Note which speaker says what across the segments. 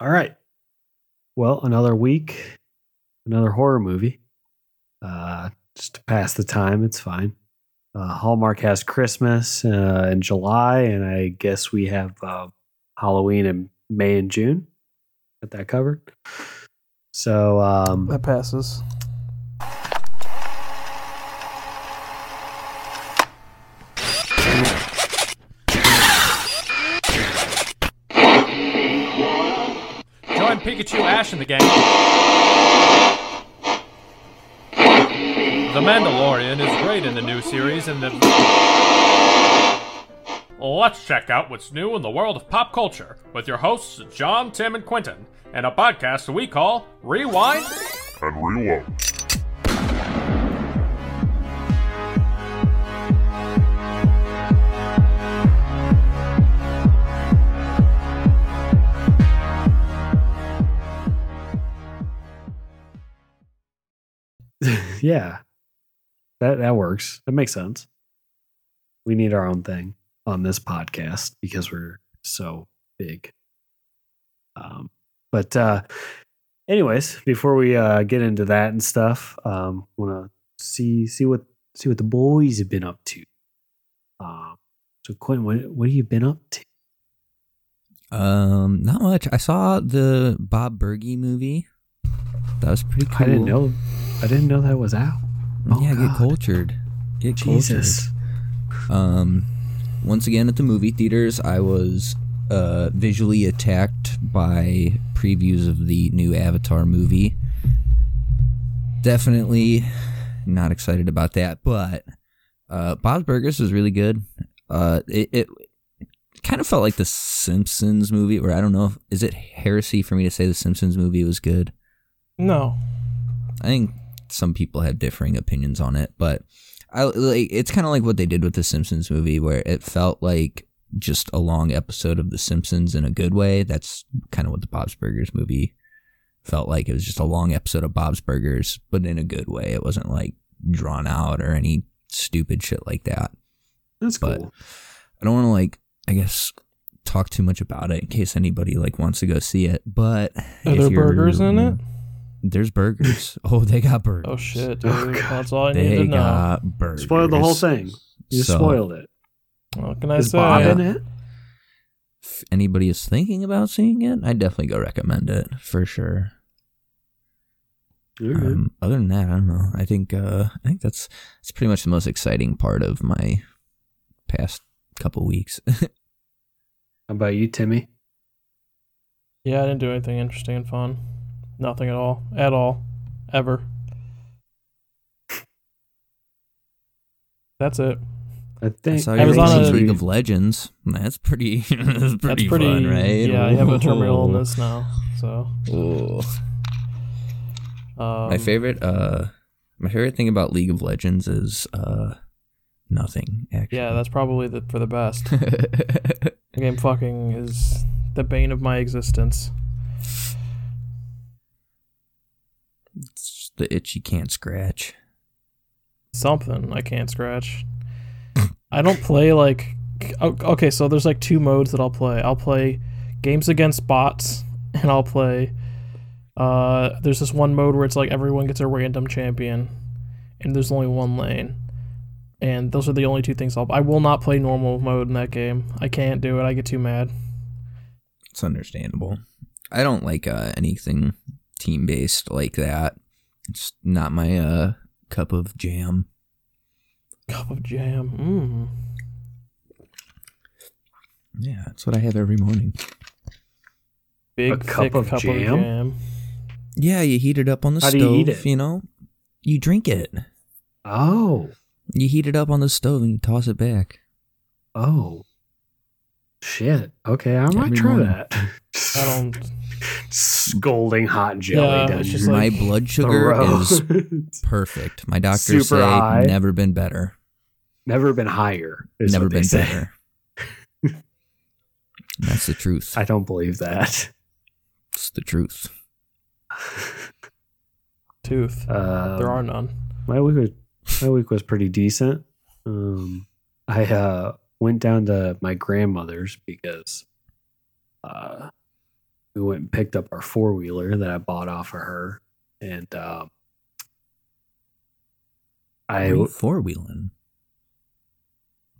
Speaker 1: All right. Well, another week, another horror movie. Uh, just to pass the time, it's fine. Uh, Hallmark has Christmas uh, in July, and I guess we have uh, Halloween in May and June. Got that covered. So, um,
Speaker 2: That passes.
Speaker 3: Pikachu, Ash, and the gang. The Mandalorian is great in the new series, and the. Let's check out what's new in the world of pop culture with your hosts, John, Tim, and Quentin, and a podcast we call Rewind.
Speaker 4: and reload.
Speaker 1: Yeah, that that works. That makes sense. We need our own thing on this podcast because we're so big. Um, but uh, anyways, before we uh, get into that and stuff, um, want to see see what see what the boys have been up to. Um, so Quentin, what what have you been up to?
Speaker 5: Um, not much. I saw the Bob Berge movie. That was pretty cool.
Speaker 1: I didn't know. I didn't know that was out. Oh,
Speaker 5: yeah, get cultured. Get
Speaker 1: Jesus.
Speaker 5: cultured. Um, once again at the movie theaters, I was uh visually attacked by previews of the new Avatar movie. Definitely not excited about that, but uh, Bob's Burgers was really good. Uh, it, it kind of felt like the Simpsons movie, or I don't know. If, is it heresy for me to say the Simpsons movie was good?
Speaker 2: No.
Speaker 5: I think some people have differing opinions on it, but I like it's kind of like what they did with the Simpsons movie, where it felt like just a long episode of the Simpsons in a good way. That's kind of what the Bob's Burgers movie felt like. It was just a long episode of Bob's Burgers, but in a good way. It wasn't like drawn out or any stupid shit like that.
Speaker 1: That's
Speaker 5: But
Speaker 1: cool.
Speaker 5: I don't want to like, I guess, talk too much about it in case anybody like wants to go see it. But
Speaker 2: Are there burgers in it?
Speaker 5: There's burgers. oh, they got burgers.
Speaker 2: Oh shit, dude.
Speaker 1: Oh,
Speaker 2: That's all I need to know.
Speaker 5: got burgers.
Speaker 1: Spoiled the whole thing. You
Speaker 5: So,
Speaker 1: spoiled it.
Speaker 2: What can I
Speaker 1: Is
Speaker 2: say?
Speaker 1: Bob
Speaker 5: Yeah.
Speaker 1: in it?
Speaker 5: If anybody is thinking about seeing it, I definitely go recommend it for sure.
Speaker 1: Alright.
Speaker 5: Um, other than that, I don't know. I think uh, I think that's that's pretty much the most exciting part of my past couple weeks.
Speaker 1: How about you, Timmy?
Speaker 2: Yeah, I didn't do anything interesting and fun. Nothing at all. At all. Ever. That's it.
Speaker 1: I
Speaker 5: I
Speaker 1: think
Speaker 5: saw
Speaker 2: I was on a-
Speaker 5: League of Legends. That's pretty. that's pretty
Speaker 2: That's pretty
Speaker 5: fun, right?
Speaker 2: Yeah, I have a terminal
Speaker 5: Ooh.
Speaker 2: illness now. So
Speaker 5: Ooh.
Speaker 2: um,
Speaker 5: my favorite. Uh, my favorite thing about League of Legends is uh, nothing. Actually.
Speaker 2: Yeah, that's probably the for the best. The game fucking is the bane of my existence.
Speaker 5: It's the itch you can't scratch.
Speaker 2: Something I can't scratch. I don't play like okay, so there's like two modes that I'll play. I'll play games against bots and I'll play uh there's this one mode where it's like everyone gets a random champion and there's only one lane. And those are the only two things I'll I will not play normal mode in that game. I can't do it. I get too mad.
Speaker 5: It's understandable. I don't like uh, anything team based like that. It's not my uh, cup of jam.
Speaker 2: Cup of jam. Mm.
Speaker 5: Yeah, that's what I have every morning.
Speaker 2: Big
Speaker 1: A cup of
Speaker 2: cup
Speaker 1: jam?
Speaker 2: of jam.
Speaker 5: Yeah, you heat it up on the
Speaker 1: How do
Speaker 5: stove.
Speaker 1: you eat it?
Speaker 5: You know, you drink it.
Speaker 1: Oh,
Speaker 5: You heat it up on the stove and you toss it back.
Speaker 1: oh, shit. Okay, I might
Speaker 5: Every
Speaker 1: try
Speaker 5: morning.
Speaker 1: that.
Speaker 2: I don't
Speaker 1: Scalding hot jelly
Speaker 2: Yeah,
Speaker 1: down
Speaker 2: it's
Speaker 1: your
Speaker 5: My
Speaker 2: like
Speaker 5: blood sugar
Speaker 1: throat.
Speaker 5: is perfect. My doctors
Speaker 1: Super
Speaker 5: say
Speaker 1: high.
Speaker 5: never been better.
Speaker 1: never been higher. is
Speaker 5: never
Speaker 1: what they
Speaker 5: been
Speaker 1: say.
Speaker 5: better. That's the truth.
Speaker 1: I don't believe that.
Speaker 5: It's the truth.
Speaker 2: tooth.
Speaker 1: Um,
Speaker 2: there are none.
Speaker 1: my week was my week was pretty decent. Um, I uh, went down to my grandmother's because uh, we went and picked up our four wheeler that I bought off of her, and um, I
Speaker 5: four wheeling.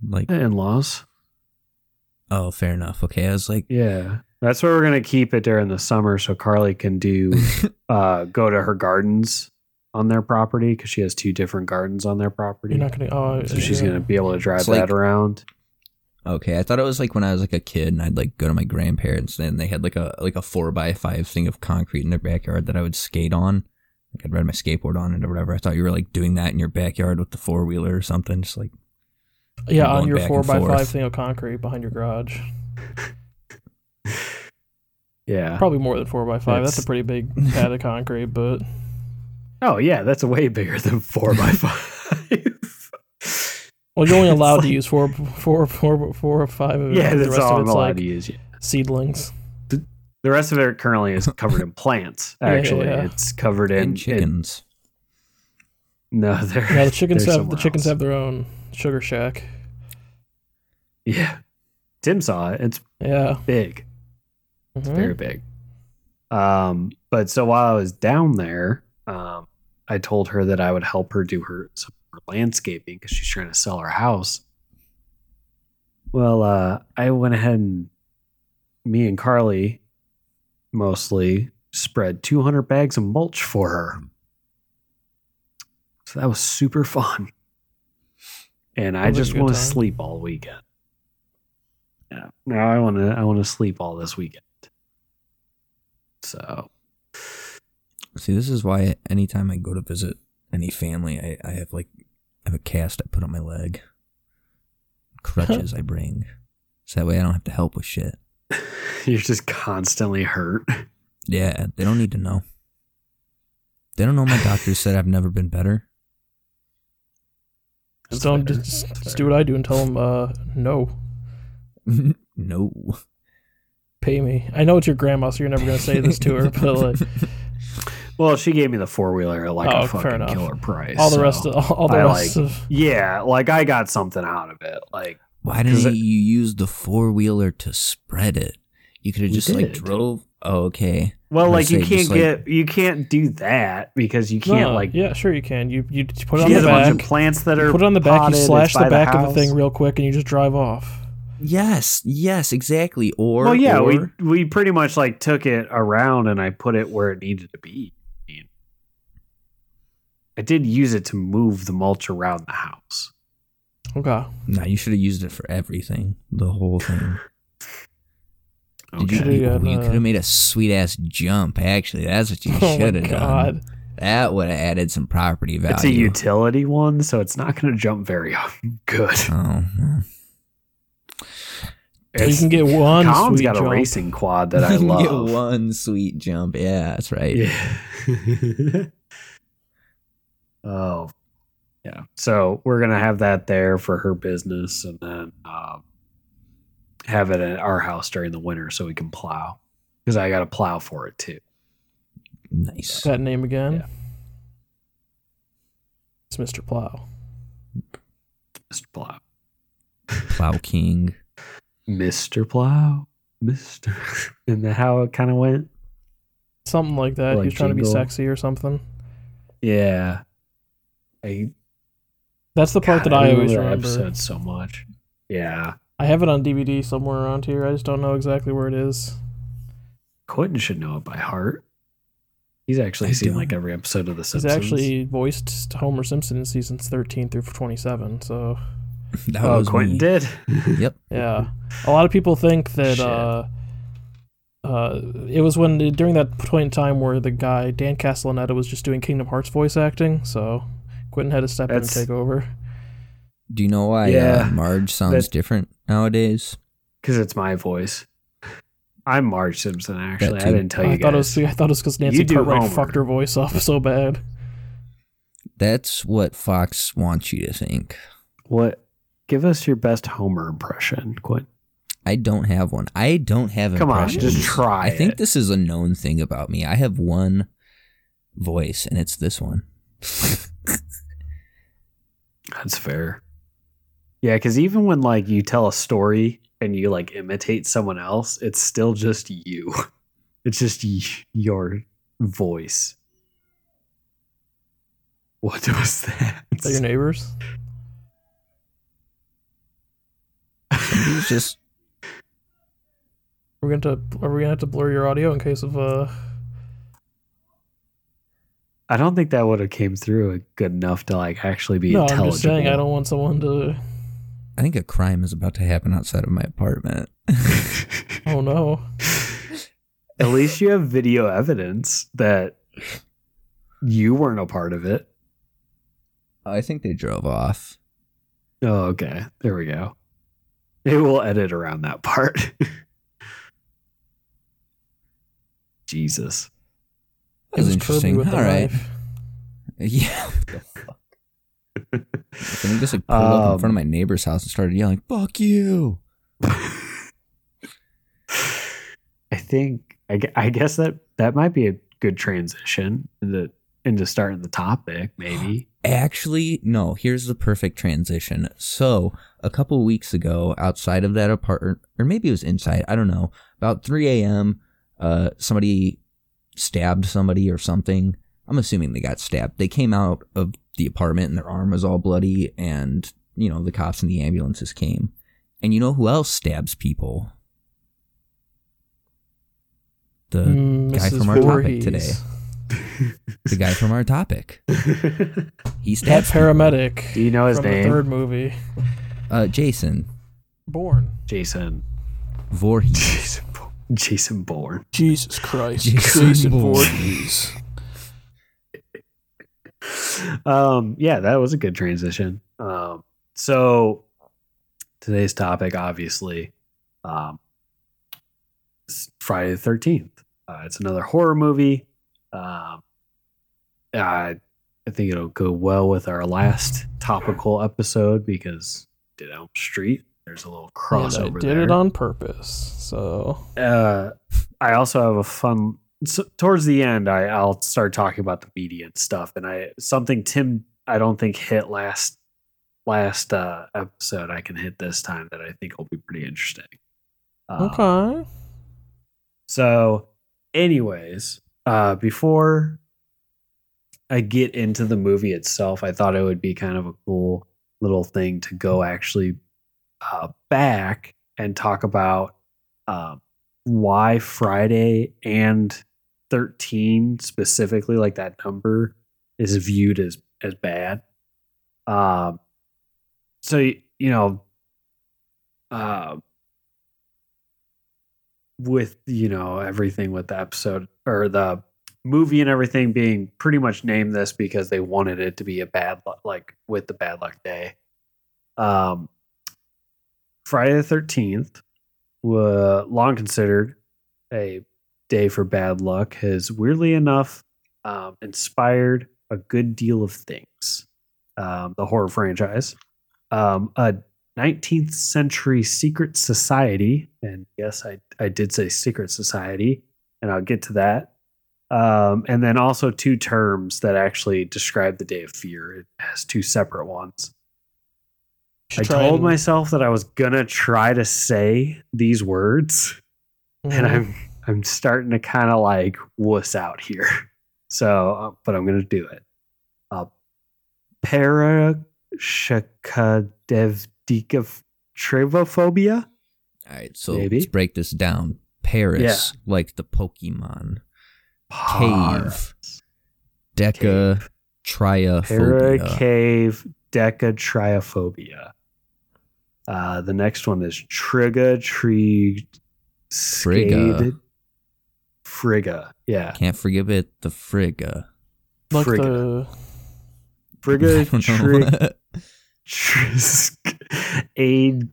Speaker 5: Like
Speaker 1: in laws.
Speaker 5: oh, fair enough. Okay, I was like,
Speaker 1: Yeah, that's where we're gonna keep it during the summer, so Carly can do uh, go to her gardens on their property because she has two different gardens on their property.
Speaker 2: You're not gonna. Oh,
Speaker 1: so she's gonna be able to drive
Speaker 5: It's
Speaker 1: that
Speaker 5: like-
Speaker 1: around.
Speaker 5: Okay. I thought it was like when I was like a kid and I'd like go to my grandparents and they had like a like a four by five thing of concrete in their backyard that I would skate on. Like I'd ride my skateboard on it or whatever. I thought you were like doing that in your backyard with the four wheeler or something. Just like
Speaker 2: Yeah, on your four
Speaker 5: and
Speaker 2: by five thing of concrete behind your garage.
Speaker 1: Yeah.
Speaker 2: Probably more than four by five. That's,
Speaker 1: That's-
Speaker 2: a pretty big pad of concrete, but
Speaker 1: Oh yeah, that's way bigger than four by five.
Speaker 2: Well, you're only allowed
Speaker 1: like-
Speaker 2: to use four, four, four, four or five of it.
Speaker 1: yeah,
Speaker 2: the
Speaker 1: that's
Speaker 2: rest
Speaker 1: all
Speaker 2: of
Speaker 1: I'm
Speaker 2: it's
Speaker 1: allowed
Speaker 2: like
Speaker 1: to use. Yeah.
Speaker 2: seedlings.
Speaker 1: The rest of it currently is covered in plants.
Speaker 2: Yeah, yeah,
Speaker 1: Actually,
Speaker 2: yeah.
Speaker 1: it's covered in,
Speaker 5: and
Speaker 1: in
Speaker 5: chickens.
Speaker 1: no, they're
Speaker 2: Yeah, the chickens
Speaker 1: they're
Speaker 2: have the chickens
Speaker 1: else.
Speaker 2: have their own sugar shack.
Speaker 1: Yeah, Tim saw it. It's
Speaker 2: Yeah,
Speaker 1: big. It's
Speaker 2: Mhm.
Speaker 1: very big. Um, but so while I was down there, um, I told her that I would help her do her some her landscaping because she's trying to sell her house. Well, uh, I went ahead and me and Carly mostly spread 200 bags of mulch for her. So that was super fun. And I
Speaker 2: Sounds like a
Speaker 1: just
Speaker 2: good
Speaker 1: want to sleep all weekend. Yeah. Now I want to I want to sleep all this weekend. So,
Speaker 5: See, this is why anytime I go to visit any family, I, I have like I have a cast I put on my leg, crutches I bring, so that way I don't have to help with shit.
Speaker 1: you're just constantly hurt.
Speaker 5: Yeah, they don't need to know. They don't know my doctor said I've never been better.
Speaker 2: Just don't just, just do what I do and tell them uh, no,
Speaker 5: no.
Speaker 2: pay me. I know it's your grandma, so you're never gonna say this to her, but like
Speaker 1: Well, she gave me the four wheeler at like
Speaker 2: Oh,
Speaker 1: a fucking killer price.
Speaker 2: all the
Speaker 1: so-
Speaker 2: rest of all, all the
Speaker 1: I
Speaker 2: rest
Speaker 1: like-
Speaker 2: of
Speaker 1: yeah, like I got something out of it. Like,
Speaker 5: Why
Speaker 1: 'Cause
Speaker 5: didn't
Speaker 1: it-
Speaker 5: you use the four wheeler to spread it? You could have
Speaker 1: We
Speaker 5: just like drove. Oh, okay.
Speaker 1: well,
Speaker 5: Or
Speaker 1: like you
Speaker 5: say
Speaker 1: can't
Speaker 5: just, like-
Speaker 1: get you can't do that because you can't
Speaker 2: No,
Speaker 1: like.
Speaker 2: yeah, sure you can. You you put it on
Speaker 1: she
Speaker 2: the
Speaker 1: has a
Speaker 2: back.
Speaker 1: bunch of plants that are
Speaker 2: put it on the back.
Speaker 1: potted,
Speaker 2: You slash the
Speaker 1: by
Speaker 2: back of the thing real quick, and you just drive off.
Speaker 5: Yes, yes, exactly. Or
Speaker 1: well, yeah,
Speaker 5: or,
Speaker 1: we we pretty much like took it around and I put it where it needed to be. I did use it to move the mulch around the house.
Speaker 2: Okay.
Speaker 5: Nah, you should have used it for everything. The whole thing. Did
Speaker 1: Okay.
Speaker 5: you, you, you could have made a sweet ass jump. Actually, that's what you
Speaker 2: Oh
Speaker 5: should have done. That would have added some property value.
Speaker 1: It's a utility one, so it's not going to jump very good.
Speaker 5: Oh,
Speaker 2: you can get one.
Speaker 1: Colin's
Speaker 2: sweet
Speaker 1: got a racing quad that I
Speaker 5: You can
Speaker 1: love.
Speaker 5: Get one sweet jump. Yeah, that's right.
Speaker 1: Yeah. Oh, yeah. So we're gonna have that there for her business, and then um, have it at our house during the winter so we can plow. Because I got to plow for it too.
Speaker 5: Nice.
Speaker 2: That name again.
Speaker 1: Yeah.
Speaker 2: It's Mr. Plow.
Speaker 1: Mr. Plow,
Speaker 5: Plow King.
Speaker 1: Mr. Plow, Mister, and how it kind of went.
Speaker 2: Something like that.
Speaker 1: Like
Speaker 2: He's trying to be sexy or something.
Speaker 1: Yeah, I.
Speaker 2: That's the part
Speaker 1: God,
Speaker 2: that I,
Speaker 1: remember
Speaker 2: always
Speaker 1: that
Speaker 2: remember.
Speaker 1: episode so much. Yeah,
Speaker 2: I have it on DVD somewhere around here. I just don't know exactly where it is.
Speaker 1: Quentin should know it by heart. He's actually
Speaker 5: I
Speaker 1: seen
Speaker 5: don't.
Speaker 1: like every episode of The
Speaker 2: He's actually voiced Homer Simpson in seasons 13 through 27. So,
Speaker 5: That
Speaker 1: oh,
Speaker 5: was
Speaker 1: Quentin
Speaker 5: me.
Speaker 1: did.
Speaker 5: Yep.
Speaker 2: yeah. A lot of people think that
Speaker 1: Shit.
Speaker 2: uh, uh, it was when during that point in time where the guy, Dan Castellaneta, was just doing Kingdom Hearts voice acting. So, Quentin had to step
Speaker 1: That's-
Speaker 2: in and take over.
Speaker 5: Do you know why
Speaker 1: Yeah,
Speaker 5: uh, Marge sounds
Speaker 1: that-
Speaker 5: different nowadays?
Speaker 1: because it's my voice. I'm Marge Simpson. Actually, I didn't tell you
Speaker 2: I thought it was I thought it was because Nancy
Speaker 1: You do
Speaker 2: Cartwright
Speaker 1: Homer.
Speaker 2: fucked her voice up so bad.
Speaker 5: That's what Fox wants you to think.
Speaker 1: what? Give us your best Homer impression, Quentin.
Speaker 5: I don't have one. I don't have
Speaker 1: Come on, just try
Speaker 5: I think
Speaker 1: it.
Speaker 5: this is a known thing about me. I have one voice, and it's this one.
Speaker 1: That's fair. Yeah, because even when like you tell a story and you like imitate someone else, it's still just you. It's just y- your voice. What was that?
Speaker 2: That your neighbors?
Speaker 5: Somebody's just
Speaker 2: Are we going to are we gonna have to blur your audio in case of uh
Speaker 1: I don't think that would have came through good enough to like actually be
Speaker 2: No,
Speaker 1: intelligible.
Speaker 2: I'm just saying I don't want someone to
Speaker 5: I think a crime is about to happen outside of my apartment.
Speaker 2: Oh no.
Speaker 1: At least you have video evidence that you weren't a part of it.
Speaker 5: Oh, I think they drove off.
Speaker 1: Oh, okay. There we go. It will edit around that part. Jesus.
Speaker 5: That was interesting.
Speaker 2: Kirby with
Speaker 5: All right. Yeah. What the fuck? If I just like pulled up in
Speaker 1: Um,
Speaker 5: front of my neighbor's house and started yelling, "Fuck you!"
Speaker 1: I think I, I guess that that might be a good transition into into starting the topic. Maybe
Speaker 5: Actually, no. Here's the perfect transition. So, a couple weeks ago, outside of that apartment, or maybe it was inside, I don't know. About 3 a.m., uh, somebody stabbed somebody or something. I'm assuming they got stabbed. They came out of the apartment and their arm was all bloody, and you know the cops and the ambulances came. And you know who else stabs people? The
Speaker 2: Mm,
Speaker 5: guy from our topic
Speaker 2: Voorhees.
Speaker 5: today. the guy from our topic. He
Speaker 2: That
Speaker 5: stabs people.
Speaker 2: paramedic
Speaker 1: Do you know his
Speaker 2: from the
Speaker 1: name?
Speaker 2: third movie.
Speaker 5: Uh, Jason
Speaker 2: Bourne.
Speaker 1: Jason.
Speaker 5: Voorhees.
Speaker 1: Jason. Bo- Bourne.
Speaker 2: Jesus Christ.
Speaker 5: Jason
Speaker 2: Jason
Speaker 5: Bourne.
Speaker 1: Um yeah that was a good transition um so today's topic obviously um friday the 13th uh, it's another horror movie um i i think it'll go well with our last topical episode because did elm street there's a little
Speaker 2: And
Speaker 1: crossover
Speaker 2: I did
Speaker 1: there
Speaker 2: it on purpose. So
Speaker 1: uh, I also have a fun. So towards the end, I I'll start talking about the media and stuff, and I something Tim I don't think hit last last uh, episode. I can hit this time that I think will be pretty interesting. Um,
Speaker 2: okay.
Speaker 1: So, anyways, uh, before I get into the movie itself, I thought it would be kind of a cool little thing to go actually uh, back and talk about um, why Friday and 13 specifically, like that number, is viewed as as bad. Um, so you know, uh, with you know everything with the episode or the movie and everything being pretty much named this because they wanted it to be a bad like with the bad luck day um friday the 13th was long considered a day for bad luck has weirdly enough um, inspired a good deal of things um, the horror franchise. Um, a 19th century secret society and yes i, I did say secret society and i'll get to that. Um, and then also two terms that actually describe the day of fear. It has two separate ones i told
Speaker 2: and-
Speaker 1: myself that i was gonna try to say these words and
Speaker 2: Mhm.
Speaker 1: i'm i'm starting to kind of like wuss out here so uh, but i'm gonna do it uh parashakadevdikatrophobia
Speaker 5: All right, so
Speaker 1: Maybe.
Speaker 5: let's break this down. Paras, like the Pokemon. Cave. Deca triophobia.
Speaker 1: Paracave decatriophobia. Uh, the next one is Triga tree
Speaker 5: Frigga.
Speaker 1: Frigga. Yeah.
Speaker 5: Can't forgive it, the Frigga.
Speaker 2: like
Speaker 1: Frigga.
Speaker 2: the
Speaker 1: Frigga
Speaker 5: I don't know.
Speaker 1: tri-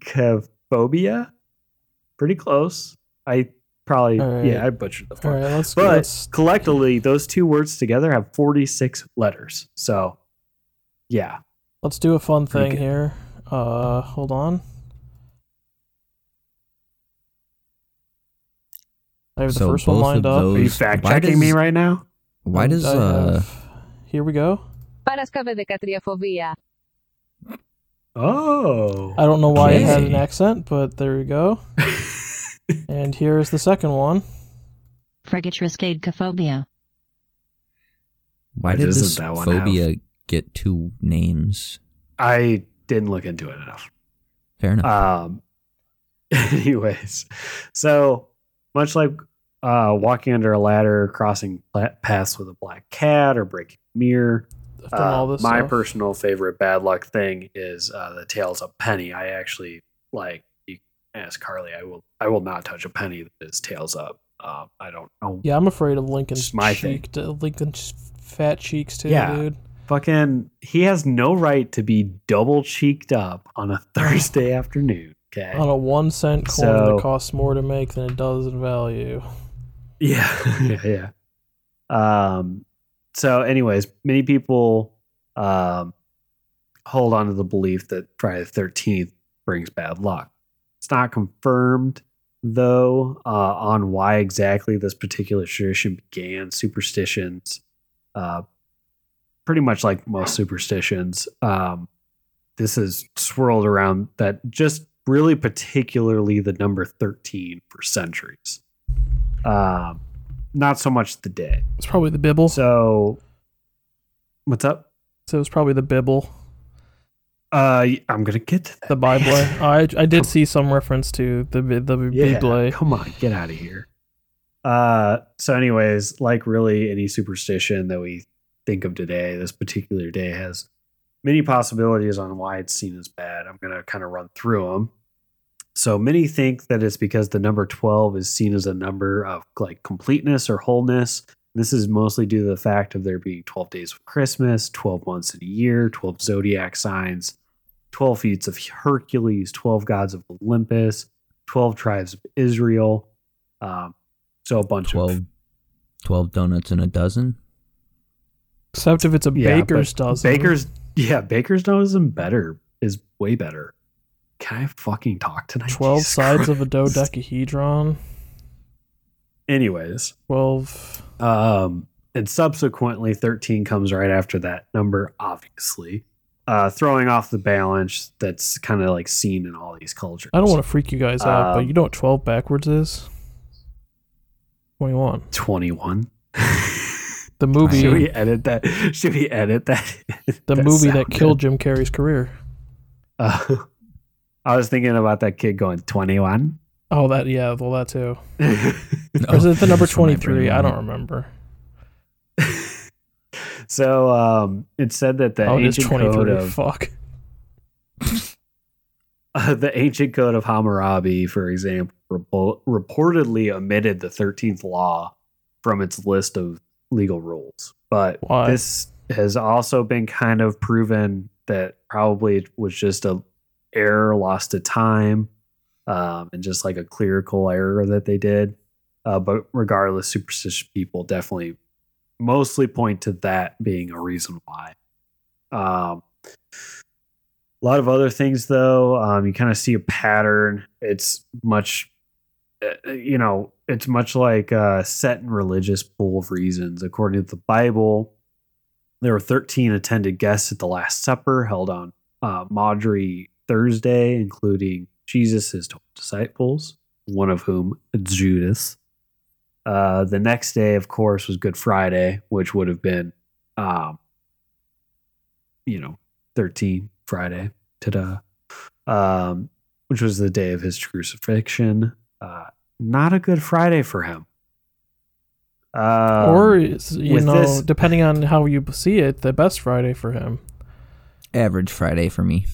Speaker 1: Triskaidekaphobia. Pretty close. I probably
Speaker 2: All right.
Speaker 1: yeah, I butchered the
Speaker 2: all
Speaker 1: fuck.
Speaker 2: right. Let's
Speaker 1: But
Speaker 2: let's
Speaker 1: collectively, those two words together have 46 letters. So, yeah.
Speaker 2: let's do a fun thing
Speaker 1: good.
Speaker 2: here. Uh, hold on. I have the
Speaker 5: so
Speaker 2: first one lined up.
Speaker 1: Those, Are you fact checking me right now?
Speaker 5: Why does uh?
Speaker 2: here we go.
Speaker 1: Oh.
Speaker 2: I don't know why okay. it had an accent, but there we go. and here is the second one.
Speaker 6: Friggatriskaidekaphobia.
Speaker 5: Why did this
Speaker 1: phobia one have...
Speaker 5: get two names?
Speaker 1: I didn't look into it enough.
Speaker 5: Fair enough.
Speaker 1: Um, anyways, so much like uh, walking under a ladder, crossing paths with a black cat, or breaking a mirror,
Speaker 2: I've all
Speaker 1: uh,
Speaker 2: this
Speaker 1: my
Speaker 2: stuff.
Speaker 1: personal favorite bad luck thing is uh, the tails of penny. I actually like. You can ask Carly. I will. I will not touch a penny that is tails up. Um, I don't know.
Speaker 2: Yeah, I'm afraid of Lincoln's
Speaker 1: It's my thing.
Speaker 2: cheek, Lincoln's fat cheeks too,
Speaker 1: Yeah.
Speaker 2: dude.
Speaker 1: Fucking. He has no right to be double cheeked up on a Thursday afternoon. Okay.
Speaker 2: On a one cent coin
Speaker 1: So-
Speaker 2: that costs more to make than it does in value.
Speaker 1: Yeah, yeah, yeah. Um, so, anyways, many people um, hold on to the belief that Friday the Thirteenth brings bad luck. It's not confirmed, though, uh, on why exactly this particular tradition began. Superstitions, uh, pretty much like most superstitions, um, this is swirled around that just really particularly the number thirteen for centuries um, not so much the day.
Speaker 2: It's probably the Bibble. So,
Speaker 1: what's up?
Speaker 2: So it's probably the Bibble,
Speaker 1: Uh, I'm gonna get to
Speaker 2: the Bible. I I did see some reference to the the
Speaker 1: yeah,
Speaker 2: Bible.
Speaker 1: come on, get out of here. Uh, so, anyways, like really any superstition that we think of today, this particular day has many possibilities on why it's seen as bad. I'm gonna kind of run through them. So many think that it's because the number 12 is seen as a number of like completeness or wholeness. This is mostly due to the fact of there being 12 days of Christmas, 12 months in a year, 12 zodiac signs, 12 feats of Hercules, 12 gods of Olympus, 12 tribes of Israel. Um, so a bunch
Speaker 5: 12,
Speaker 1: of
Speaker 5: 12 donuts in a dozen.
Speaker 2: Except if it's a
Speaker 1: Yeah,
Speaker 2: baker's
Speaker 1: but
Speaker 2: dozen.
Speaker 1: Baker's yeah, Baker's dozen better is way better. Can I fucking talk tonight?
Speaker 2: twelve
Speaker 1: Jesus
Speaker 2: sides of a dodecahedron.
Speaker 1: Anyways,
Speaker 2: Twelve.
Speaker 1: Um, and subsequently, 13 comes right after that number, obviously, uh, throwing off the balance that's kind of like seen in all these cultures.
Speaker 2: I don't want to freak you guys out, but
Speaker 1: Um,
Speaker 2: you know what twelve backwards is? Twenty-one.
Speaker 1: 21.
Speaker 2: The movie.
Speaker 1: Should we edit that? Should we edit that?
Speaker 2: the
Speaker 1: That
Speaker 2: movie that killed
Speaker 1: good.
Speaker 2: Jim Carrey's career.
Speaker 1: Uh, I was thinking about that kid going 21.
Speaker 2: Oh, that yeah, well that too. Or
Speaker 5: Oh,
Speaker 2: is it the number
Speaker 5: that's what my
Speaker 2: twenty three? I don't remember.
Speaker 1: so um, it said that the
Speaker 2: oh,
Speaker 1: ancient code of
Speaker 2: Fuck.
Speaker 1: Uh, the ancient code of Hammurabi, for example, repo- reportedly omitted the 13th law from its list of legal rules. But
Speaker 2: Why?
Speaker 1: this has also been kind of proven that probably it was just a error lost to time um, and just like a clerical error that they did. Uh, but regardless, superstitious people definitely mostly point to that being a reason why. Um, a lot of other things, though, um, you kind of see a pattern. It's much, you know, it's much like a set and religious pool of reasons. According to the Bible, there were 13 attended guests at the Last Supper held on uh, Thursday, including Jesus' 12 disciples, one of whom Judas. Uh, the next day, of course, was Good Friday, which would have been, um, you know, 13 Friday, ta-da, um, which was the day of his crucifixion. Uh, not a good Friday for him. Um,
Speaker 2: or is, you know,
Speaker 1: this-
Speaker 2: depending on how you see it, the best Friday for him.
Speaker 5: Average Friday for me.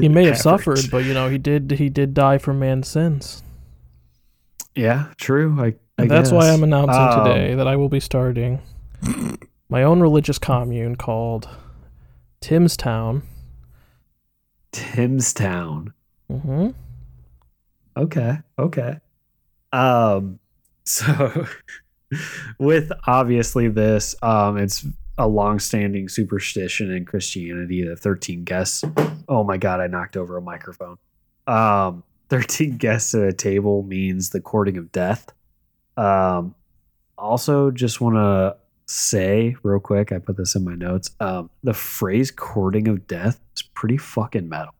Speaker 2: He may have
Speaker 1: Average.
Speaker 2: suffered, but you know, he did. He did die for man's sins.
Speaker 1: Yeah, true. I, I
Speaker 2: And that's why. I'm announcing
Speaker 1: Um,
Speaker 2: today that I will be starting my own religious commune called Tim's Town.
Speaker 1: Timstown.
Speaker 2: hmm
Speaker 1: Okay. Okay. Um so with obviously this um it's a long-standing superstition in Christianity that 13 guests Oh my god, I knocked over a microphone. Um 13 guests at a table means the courting of death. Um also just want to say real quick, I put this in my notes. Um the phrase courting of death is pretty fucking metal.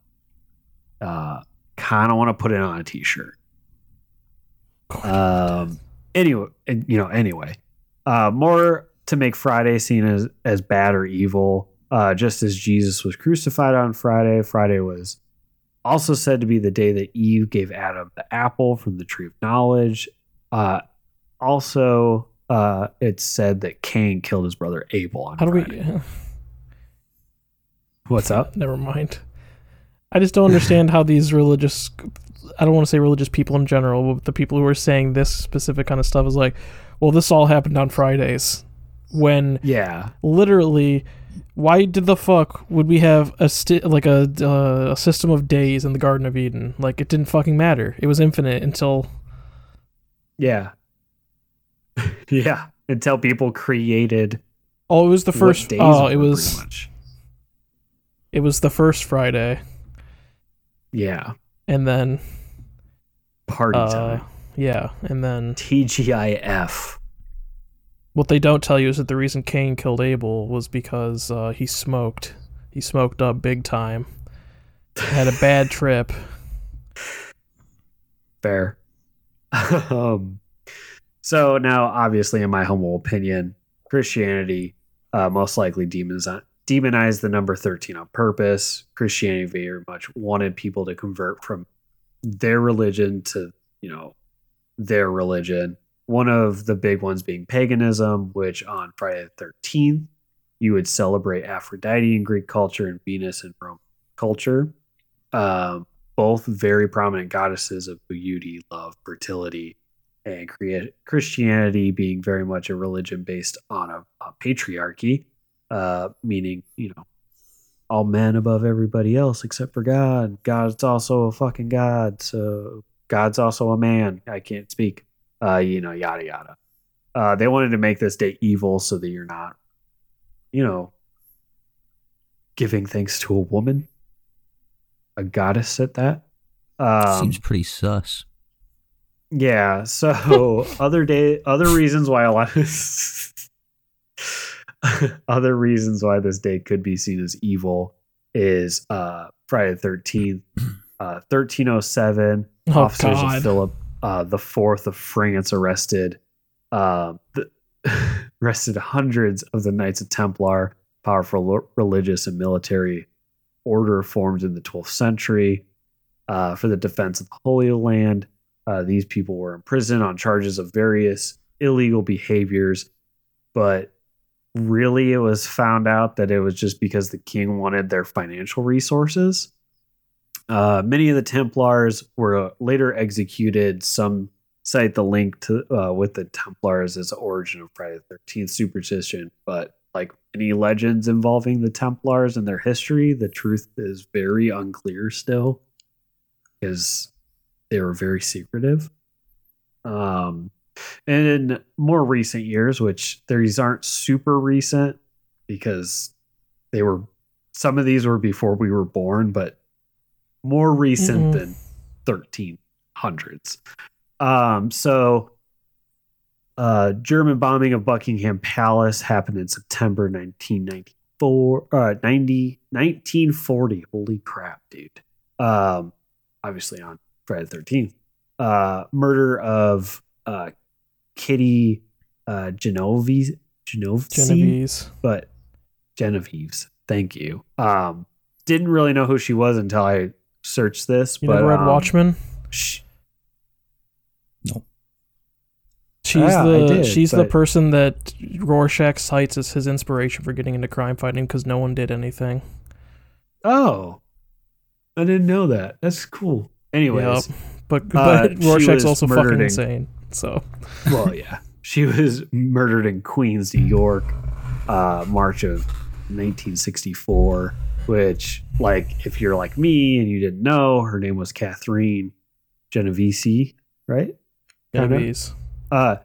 Speaker 1: Uh kind of want to put it on a t-shirt. Um, anyway, you know, anyway, uh, more to make Friday seen as as bad or evil. Uh, just as Jesus was crucified on Friday, Friday was also said to be the day that Eve gave Adam the apple from the tree of knowledge. Uh, also, uh, it's said that Cain killed his brother Abel on
Speaker 2: How do
Speaker 1: Friday.
Speaker 2: we?
Speaker 1: What's up?
Speaker 2: Never mind. I just don't understand how these religious. I don't want to say religious people in general, but the people who are saying this specific kind of stuff is like, well, this all happened on Fridays, when
Speaker 1: Yeah,
Speaker 2: literally why did the fuck would we have a sti- like a uh, a system of days in the garden of eden? Like it didn't fucking matter. It was infinite until
Speaker 1: yeah, yeah. Until people created
Speaker 2: oh it was the first
Speaker 1: days
Speaker 2: oh it was it was the first friday
Speaker 1: yeah
Speaker 2: and then
Speaker 1: party
Speaker 2: uh
Speaker 1: time.
Speaker 2: yeah and then
Speaker 1: TGIF.
Speaker 2: what they don't tell you is that the reason cain killed abel was because uh, he smoked he smoked up big time had a bad trip
Speaker 1: Fair. um, so now, obviously, in my humble opinion, Christianity uh, most likely demoniz- demonized the number 13 on purpose. Christianity very much wanted people to convert from their religion to, you know, their religion. One of the big ones being paganism, which on Friday the 13th, you would celebrate Aphrodite in Greek culture and Venus in Roman culture. Um, both very prominent goddesses of beauty, love, fertility, and Christianity being very much a religion based on a, a patriarchy, uh, meaning, you know, all men above everybody else except for God. God's also a fucking God. So God's also a man. I can't speak. Uh, you know, yada, yada. Uh, they wanted to make this day evil so that you're not, you know, giving thanks to a woman a goddess at that. Um,
Speaker 5: Seems pretty sus.
Speaker 1: yeah. So other day, other reasons why a lot other reasons why this day could be seen as evil is uh, Friday the Thirteenth, uh, thirteen oh seven.
Speaker 2: oh
Speaker 1: Officers
Speaker 2: god
Speaker 1: of Philip uh, the Fourth of France arrested uh, the, arrested hundreds of the Knights of Templar, powerful religious and military order formed in the 12th century uh, for the defense of the Holy Land. Uh, these people were imprisoned on charges of various illegal behaviors, but really it was found out that it was just because the king wanted their financial resources. Uh, many of the Templars were later executed. Some cite the link to uh, with the Templars as the origin of Friday the Thirteenth superstition, but like any legends involving the Templars and their history, the truth is very unclear still, because they were very secretive. Um, and in more recent years, which these aren't super recent because they were some of these were before we were born, but more recent
Speaker 2: Mm-mm.
Speaker 1: than 1300s. Um, so uh, German bombing of Buckingham Palace happened in September 1994, uh, 90, 1940. Holy crap, dude. Um, obviously on Friday the 13th. Uh, murder of uh, Kitty uh, Genovese, Genovese,
Speaker 2: genovese
Speaker 1: but Genevieve's. Thank you. Um, didn't really know who she was until I searched this.
Speaker 2: you
Speaker 1: but
Speaker 2: never read
Speaker 1: um,
Speaker 2: watchmen
Speaker 1: sh-
Speaker 2: She's
Speaker 1: Yeah,
Speaker 2: the
Speaker 1: did,
Speaker 2: she's the person that Rorschach cites as his inspiration for getting into crime fighting because no one did anything.
Speaker 1: Oh, I didn't know that. That's cool. Anyways,
Speaker 2: Yep. But
Speaker 1: Uh,
Speaker 2: but
Speaker 1: she
Speaker 2: Rorschach's also fucking insane. So
Speaker 1: well, yeah, she was murdered in Queens, New York, uh, March of 1964. Which, like, if you're like me and you didn't know, her name was Catherine Genovese, right?
Speaker 2: Genovese.
Speaker 1: Uh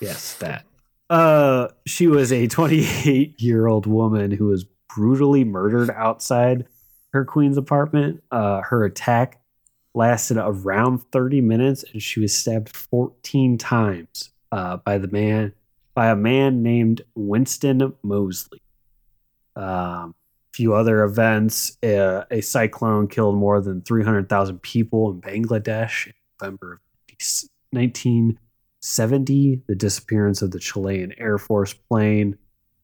Speaker 1: yes, that. Uh she was a 28 year old woman who was brutally murdered outside her queen's apartment. Uh her attack lasted around 30 minutes and she was stabbed 14 times uh by the man by a man named Winston Moseley. Um few other events, uh, a cyclone killed more than 300,000 people in Bangladesh in November of 1970. the disappearance of the Chilean Air Force plane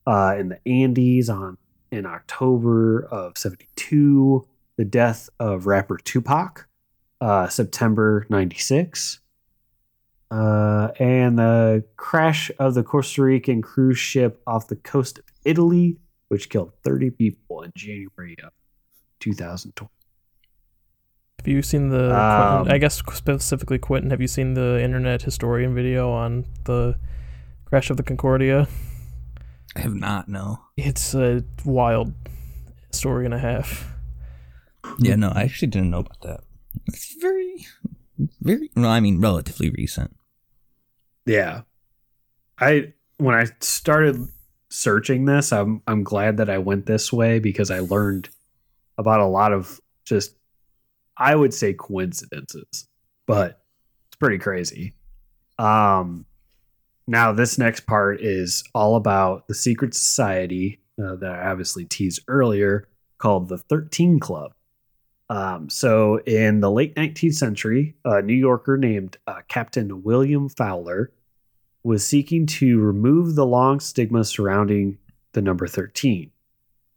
Speaker 1: uh, in the Andes on in October of 72, the death of rapper Tupac, uh, September 96, uh, and the crash of the Costa Rican cruise ship off the coast of Italy, which killed 30 people in January of 2020.
Speaker 2: Have you seen the?
Speaker 1: Um,
Speaker 2: Quentin, I guess specifically Quentin. Have you seen the internet historian video on the crash of the Concordia?
Speaker 5: I have not. No.
Speaker 2: It's a wild story and a half.
Speaker 5: Yeah, no. I actually didn't know about that. It's very, very. Well, I mean, relatively recent.
Speaker 1: Yeah. I when I started searching this, I'm I'm glad that I went this way because I learned about a lot of just I would say coincidences, but it's pretty crazy. Um now this next part is all about the secret society uh, that I obviously teased earlier called the 13 Club. Um, so, in the late 19th century, a New Yorker named uh, Captain William Fowler was seeking to remove the long stigma surrounding the number 13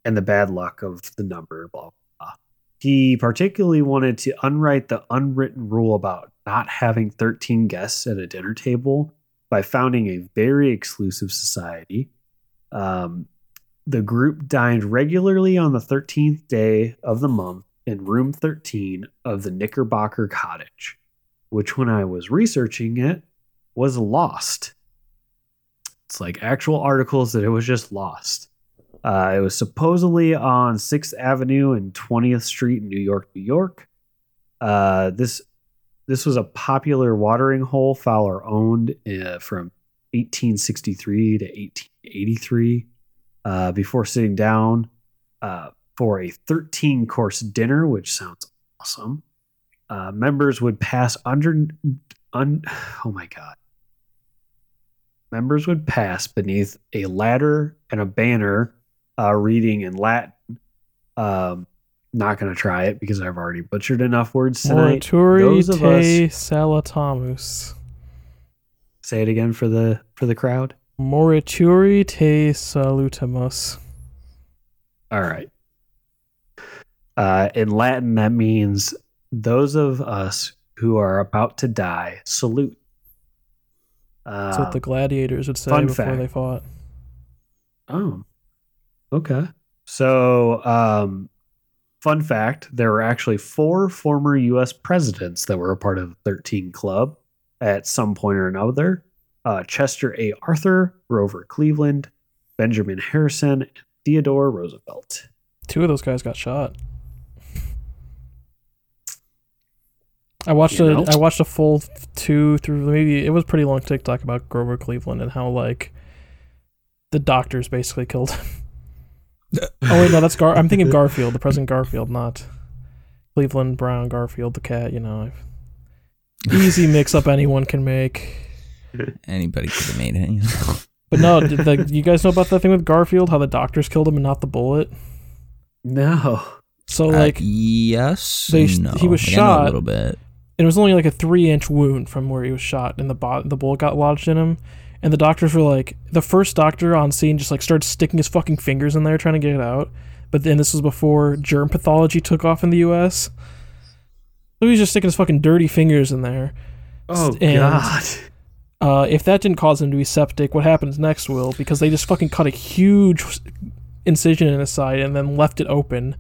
Speaker 1: and the bad luck of the number, blah, blah, blah. He particularly wanted to unwrite the unwritten rule about not having 13 guests at a dinner table by founding a very exclusive society. Um, the group dined regularly on the 13th day of the month in room 13 of the Knickerbocker Cottage, which, when I was researching it, was lost. It's like actual articles that it was just lost. Uh, it was supposedly on 6th Avenue and 20th Street in New York, New York. Uh, this this was a popular watering hole Fowler owned uh, from 1863 to 1883. Uh, before sitting down uh, for a 13 course dinner, which sounds awesome. Uh, members would pass under, un, oh my God. Members would pass beneath a ladder and a banner uh, reading in Latin. Um, not going to try it because I've already butchered enough words tonight.
Speaker 2: Morituri
Speaker 1: Those of
Speaker 2: te
Speaker 1: us-
Speaker 2: salutamus.
Speaker 1: Say it again for the for the crowd.
Speaker 2: Morituri te salutamus.
Speaker 1: All right. Uh, in Latin, that means those of us who are about to die salute.
Speaker 2: That's what the
Speaker 1: Um,
Speaker 2: gladiators would say before
Speaker 1: fact.
Speaker 2: they fought.
Speaker 1: Oh, okay. So, um, fun fact there were actually four former U.S. presidents that were a part of the 13 Club at some point or another uh, Chester A. Arthur, Grover Cleveland, Benjamin Harrison, and Theodore Roosevelt.
Speaker 2: Two of those guys got shot. I watched
Speaker 1: You
Speaker 2: a
Speaker 1: know?
Speaker 2: I watched a full two through maybe it was pretty long TikTok about Grover Cleveland and how like the doctors basically killed him. oh wait, no, that's Gar. I'm thinking Garfield, the President Garfield, not Cleveland Brown Garfield, the cat. You know, easy mix up anyone can make.
Speaker 5: Anybody could have made it. you know?
Speaker 2: But no, did the, you guys know about that thing with Garfield? How the doctors killed him and not the bullet?
Speaker 1: No.
Speaker 2: So
Speaker 5: Uh,
Speaker 2: like
Speaker 5: yes,
Speaker 2: they-
Speaker 5: no.
Speaker 2: he was
Speaker 5: Like, I know
Speaker 2: shot.
Speaker 5: a little bit.
Speaker 2: It was only like a three inch wound from where he was shot and the bot the bullet got lodged in him. And the doctors were like the first doctor on scene just like started sticking his fucking fingers in there trying to get it out. But then this was before germ pathology took off in the us so he was just sticking his fucking dirty fingers in there.
Speaker 1: Oh,
Speaker 2: And-
Speaker 1: God.
Speaker 2: uh, if that didn't cause him to be septic what happens next will? Because they just fucking cut a huge incision in his side and then left it open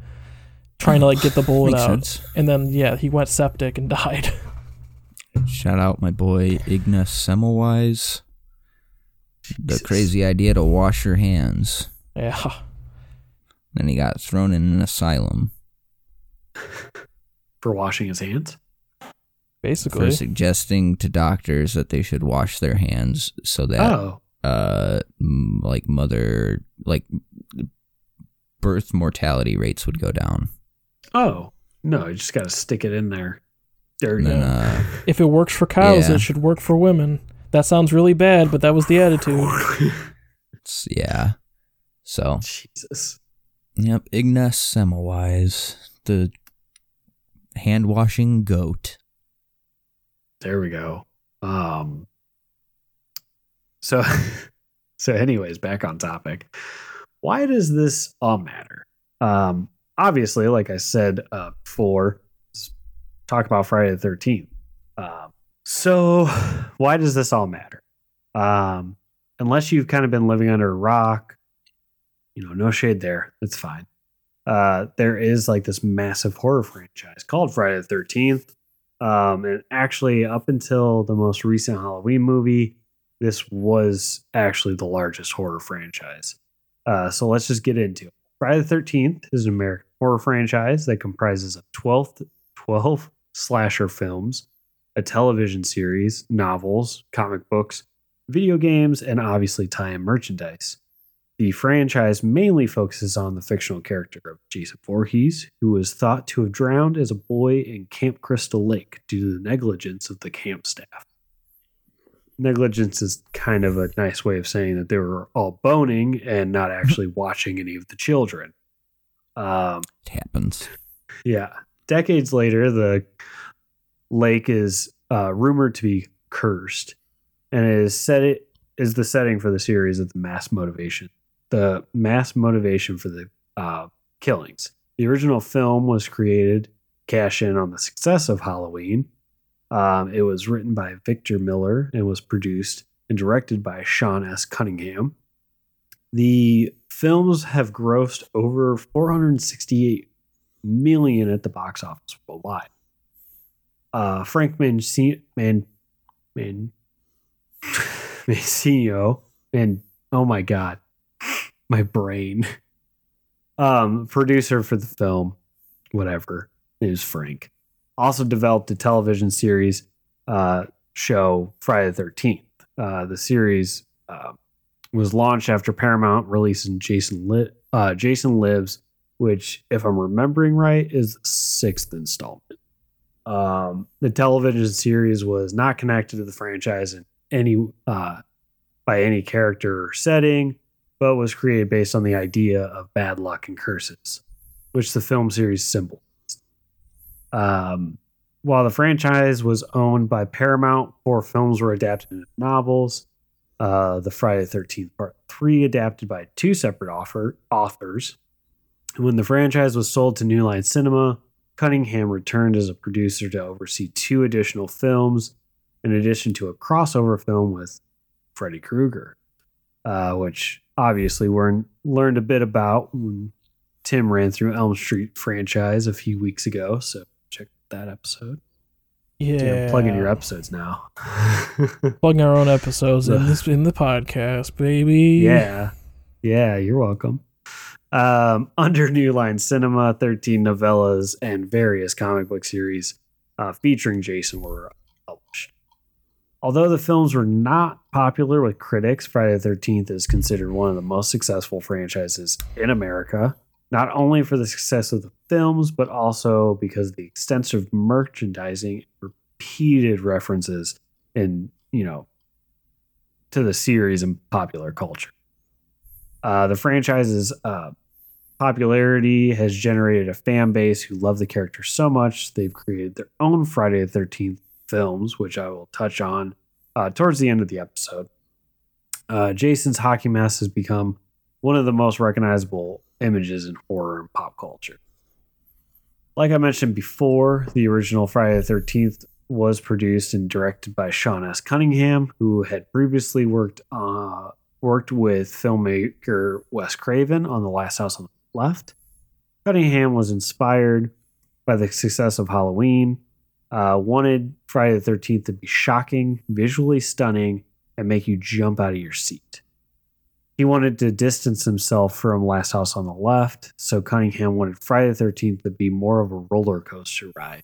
Speaker 2: trying to like get the bullet
Speaker 5: Makes
Speaker 2: out
Speaker 5: sense.
Speaker 2: and then yeah he went septic and died
Speaker 5: Shout out my boy Ignaz Semmelweis. The crazy idea to wash your hands.
Speaker 2: yeah
Speaker 5: Then he got thrown in an asylum
Speaker 1: For washing his hands?
Speaker 2: basically
Speaker 5: for suggesting to doctors that they should wash their hands so that
Speaker 1: Oh.
Speaker 5: uh like mother like birth mortality rates would go down.
Speaker 1: Oh. No, you just got to stick it in there. Dirty.
Speaker 5: And then uh
Speaker 2: If it works for cows,
Speaker 5: Yeah.
Speaker 2: it should work for women. That sounds really bad, but that was the attitude.
Speaker 5: yeah. So
Speaker 1: Jesus.
Speaker 5: Yep, Ignaz Semmelweis, the hand washing goat.
Speaker 1: There we go. Um so so anyways, back on topic. Why does this all matter? Um, obviously, like I said uh, before, talk about Friday the Thirteenth. Um, so why does this all matter? Um, unless you've kind of been living under a rock, you know, no shade there. It's fine. Uh, there is like this massive horror franchise called Friday the Thirteenth. Um, and actually, up until the most recent Halloween movie, this was actually the largest horror franchise. Uh, so let's just get into it. Friday the 13th is an American horror franchise that comprises of 12, 12 slasher films, a television series, novels, comic books, video games, and obviously tie in merchandise. The franchise mainly focuses on the fictional character of Jason Voorhees, who was thought to have drowned as a boy in Camp Crystal Lake due to the negligence of the camp staff. Negligence is kind of a nice way of saying that they were all boning and not actually watching any of the children. Um,
Speaker 5: It happens.
Speaker 1: yeah. Decades later, the lake is uh, rumored to be cursed, and it is set it is the setting for the series of the mass motivation. The mass motivation for the uh, killings. The original film was created cash in on the success of Halloween. Um, it was written by Victor Miller and was produced and directed by Sean S. Cunningham. The films have grossed over 468 million at the box office worldwide. Uh, Frank Mancini, Man, Man, Mancino, and oh my god, my brain. Um, producer for the film, whatever, is Frank. Also developed a television series uh, show Friday the Thirteenth. Uh, the series uh, was launched after Paramount releasing Jason Li- uh, Jason Lives, which, if I'm remembering right, is sixth installment. Um, the television series was not connected to the franchise in any uh, by any character or setting, but was created based on the idea of bad luck and curses, which the film series symbolized. Um, while the franchise was owned by Paramount, four films were adapted into novels. Uh, the Friday the 13th Part 3 adapted by two separate author, authors. When the franchise was sold to New Line Cinema, Cunningham returned as a producer to oversee two additional films, in addition to a crossover film with Freddy Krueger, uh, which obviously we learned a bit about when Tim ran through Elm Street franchise a few weeks ago. So that episode.
Speaker 2: Yeah,
Speaker 1: Damn, plugging your episodes now.
Speaker 2: plugging our own episodes in this in the podcast, baby.
Speaker 1: Yeah. Yeah, you're welcome. Um, under New Line Cinema, 13 novellas and various comic book series uh, featuring Jason were published. Although the films were not popular with critics, Friday the 13th is considered one of the most successful franchises in America, not only for the success of the films, but also because of the extensive merchandising, repeated references, and, you know, to the series and popular culture. Uh, the franchise's uh, popularity has generated a fan base who love the character so much they've created their own Friday the Thirteenth films, which I will touch on uh, towards the end of the episode. Uh, Jason's hockey mask has become one of the most recognizable images in horror and pop culture. Like I mentioned before, the original Friday the Thirteenth was produced and directed by Sean S. Cunningham, who had previously worked uh, worked with filmmaker Wes Craven on The Last House on the Left. Cunningham was inspired by the success of Halloween, uh, wanted Friday the 13th to be shocking, visually stunning, and make you jump out of your seat. He wanted to distance himself from Last House on the Left, so Cunningham wanted Friday the 13th to be more of a roller coaster ride.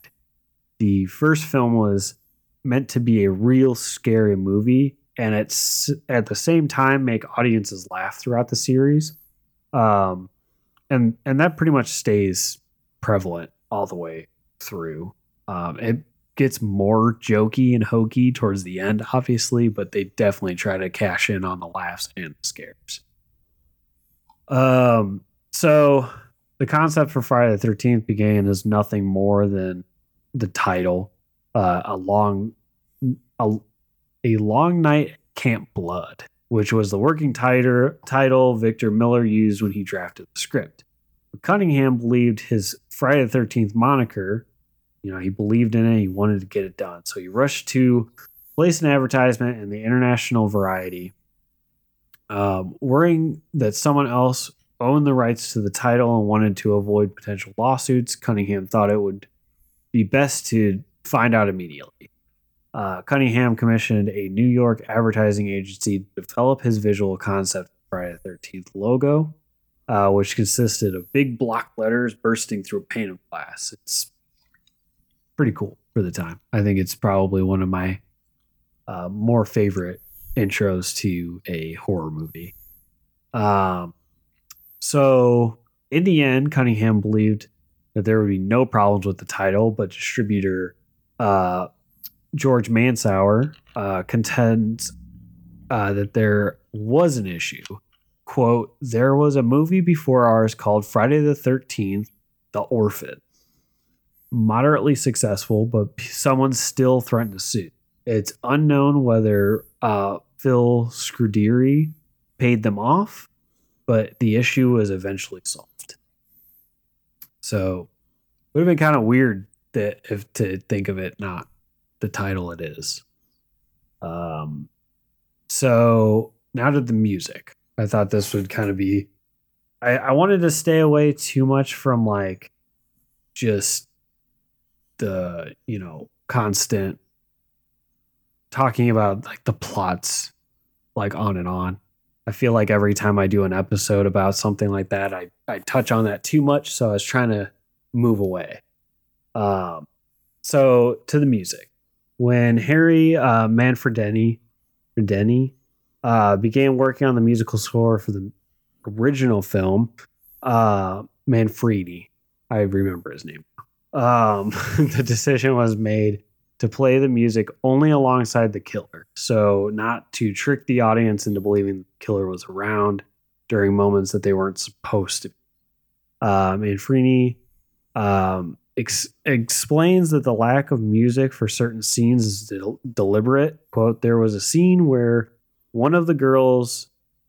Speaker 1: The first film was meant to be a real scary movie and it's at the same time make audiences laugh throughout the series um and and that pretty much stays prevalent all the way through um it gets more jokey and hokey towards the end obviously but they definitely try to cash in on the laughs and the scares um so the concept for friday the 13th began as nothing more than the title uh a long a a long night Camp Blood, which was the working title, title Victor Miller used when he drafted the script. Cunningham believed his Friday the 13th moniker, you know, he believed in it, he wanted to get it done. So he rushed to place an advertisement in the International Variety, um, worrying that someone else owned the rights to the title and wanted to avoid potential lawsuits. Cunningham thought it would be best to find out immediately. Uh, Cunningham commissioned a New York advertising agency to develop his visual concept Friday the 13th logo, uh, which consisted of big block letters bursting through a pane of glass. It's pretty cool for the time. I think it's probably one of my uh, more favorite intros to a horror movie. Um, so, in the end, Cunningham believed that there would be no problems with the title, but distributor uh, George Mansour uh, contends uh, that there was an issue. Quote, there was a movie before ours called Friday the 13th, The Orphan. Moderately successful, but someone still threatened to sue. It's unknown whether uh, Phil Scuderi paid them off, but the issue was eventually solved. So, it would have been kind of weird that if to think of it not the title it is. Um, so now to the music. I thought this would kind of be. I, I wanted to stay away too much from like just the you know constant talking about like the plots like on and on. I feel like every time I do an episode about something like that, I, I touch on that too much. So I was trying to move away. Um, so to the music. When Harry uh, Manfredini Fredeni, uh, began working on the musical score for the original film, uh, Manfredi, I remember his name. Um, the decision was made to play the music only alongside the killer. So, not to trick the audience into believing the killer was around during moments that they weren't supposed to. be. and Manfrini um, ex- explains that the lack of music for certain scenes is del- deliberate. Quote, there was a scene where one of the girls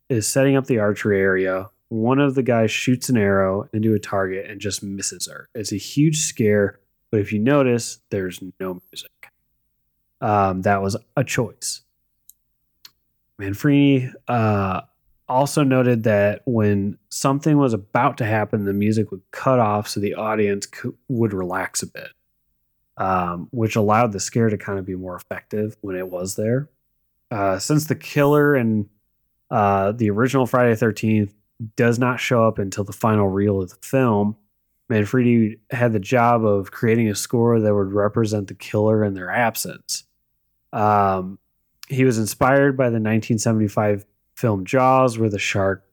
Speaker 1: is setting up the archery area. One of the guys shoots an arrow into a target and just misses her. It's a huge scare, but if you notice, there's no music. Um, that was a choice. Manfrini uh, also noted that when something was about to happen, the music would cut off so the audience would relax a bit, um, which allowed the scare to kind of be more effective when it was there. Uh, since the killer and uh, the original Friday 13th does not show up until the final reel of the film, Manfredi had the job of creating a score that would represent the killer in their absence. Um, he was inspired by the 1975 film Jaws, where the shark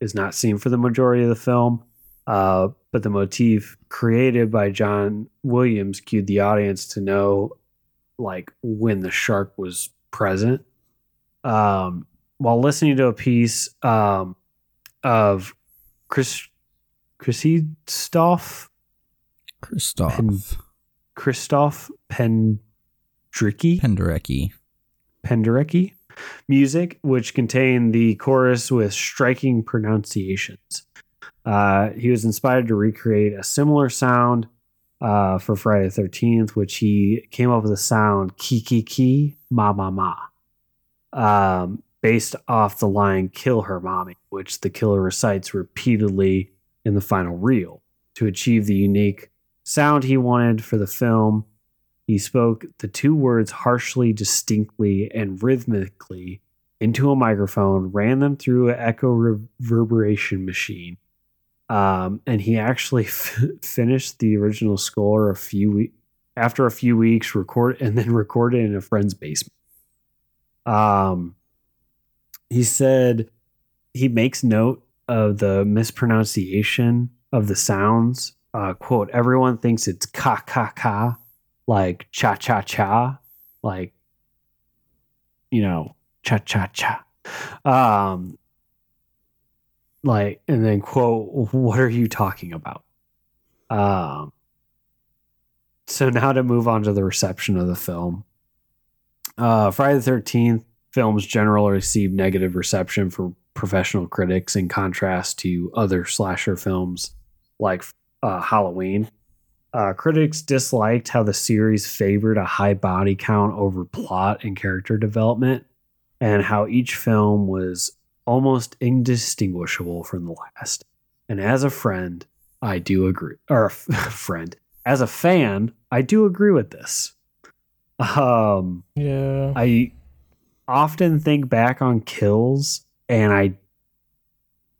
Speaker 1: is not seen for the majority of the film, uh, but the motif created by John Williams cued the audience to know, like, when the shark was present. Um, while listening to a piece um, of Chris Christoph
Speaker 5: Christoph
Speaker 1: Pen- Christoph Pendricky
Speaker 5: Penderecki.
Speaker 1: Penderecki music, which contained the chorus with striking pronunciations. Uh, he was inspired to recreate a similar sound uh, for Friday the 13th, which he came up with the sound ki ki ki ma ma ma, um, based off the line kill her mommy, which the killer recites repeatedly in the final reel. To achieve the unique sound he wanted for the film, he spoke the two words harshly, distinctly, and rhythmically into a microphone, ran them through an echo reverberation machine. Um, and he actually f- finished the original score a few we- after a few weeks, record and then recorded in a friend's basement. Um, he said he makes note of the mispronunciation of the sounds. Uh, quote: Everyone thinks it's ka ka ka, like cha cha cha, like you know cha cha cha. Um, like and then quote: What are you talking about? Um. So now to move on to the reception of the film. Uh, Friday the Thirteenth films generally received negative reception for professional critics in contrast to other slasher films like uh, Halloween. Uh, critics disliked how the series favored a high body count over plot and character development, and how each film was almost indistinguishable from the last. And as a friend, I do agree. Or a f- friend, as a fan, I do agree with this. Um,
Speaker 2: Yeah.
Speaker 1: I often think back on kills and I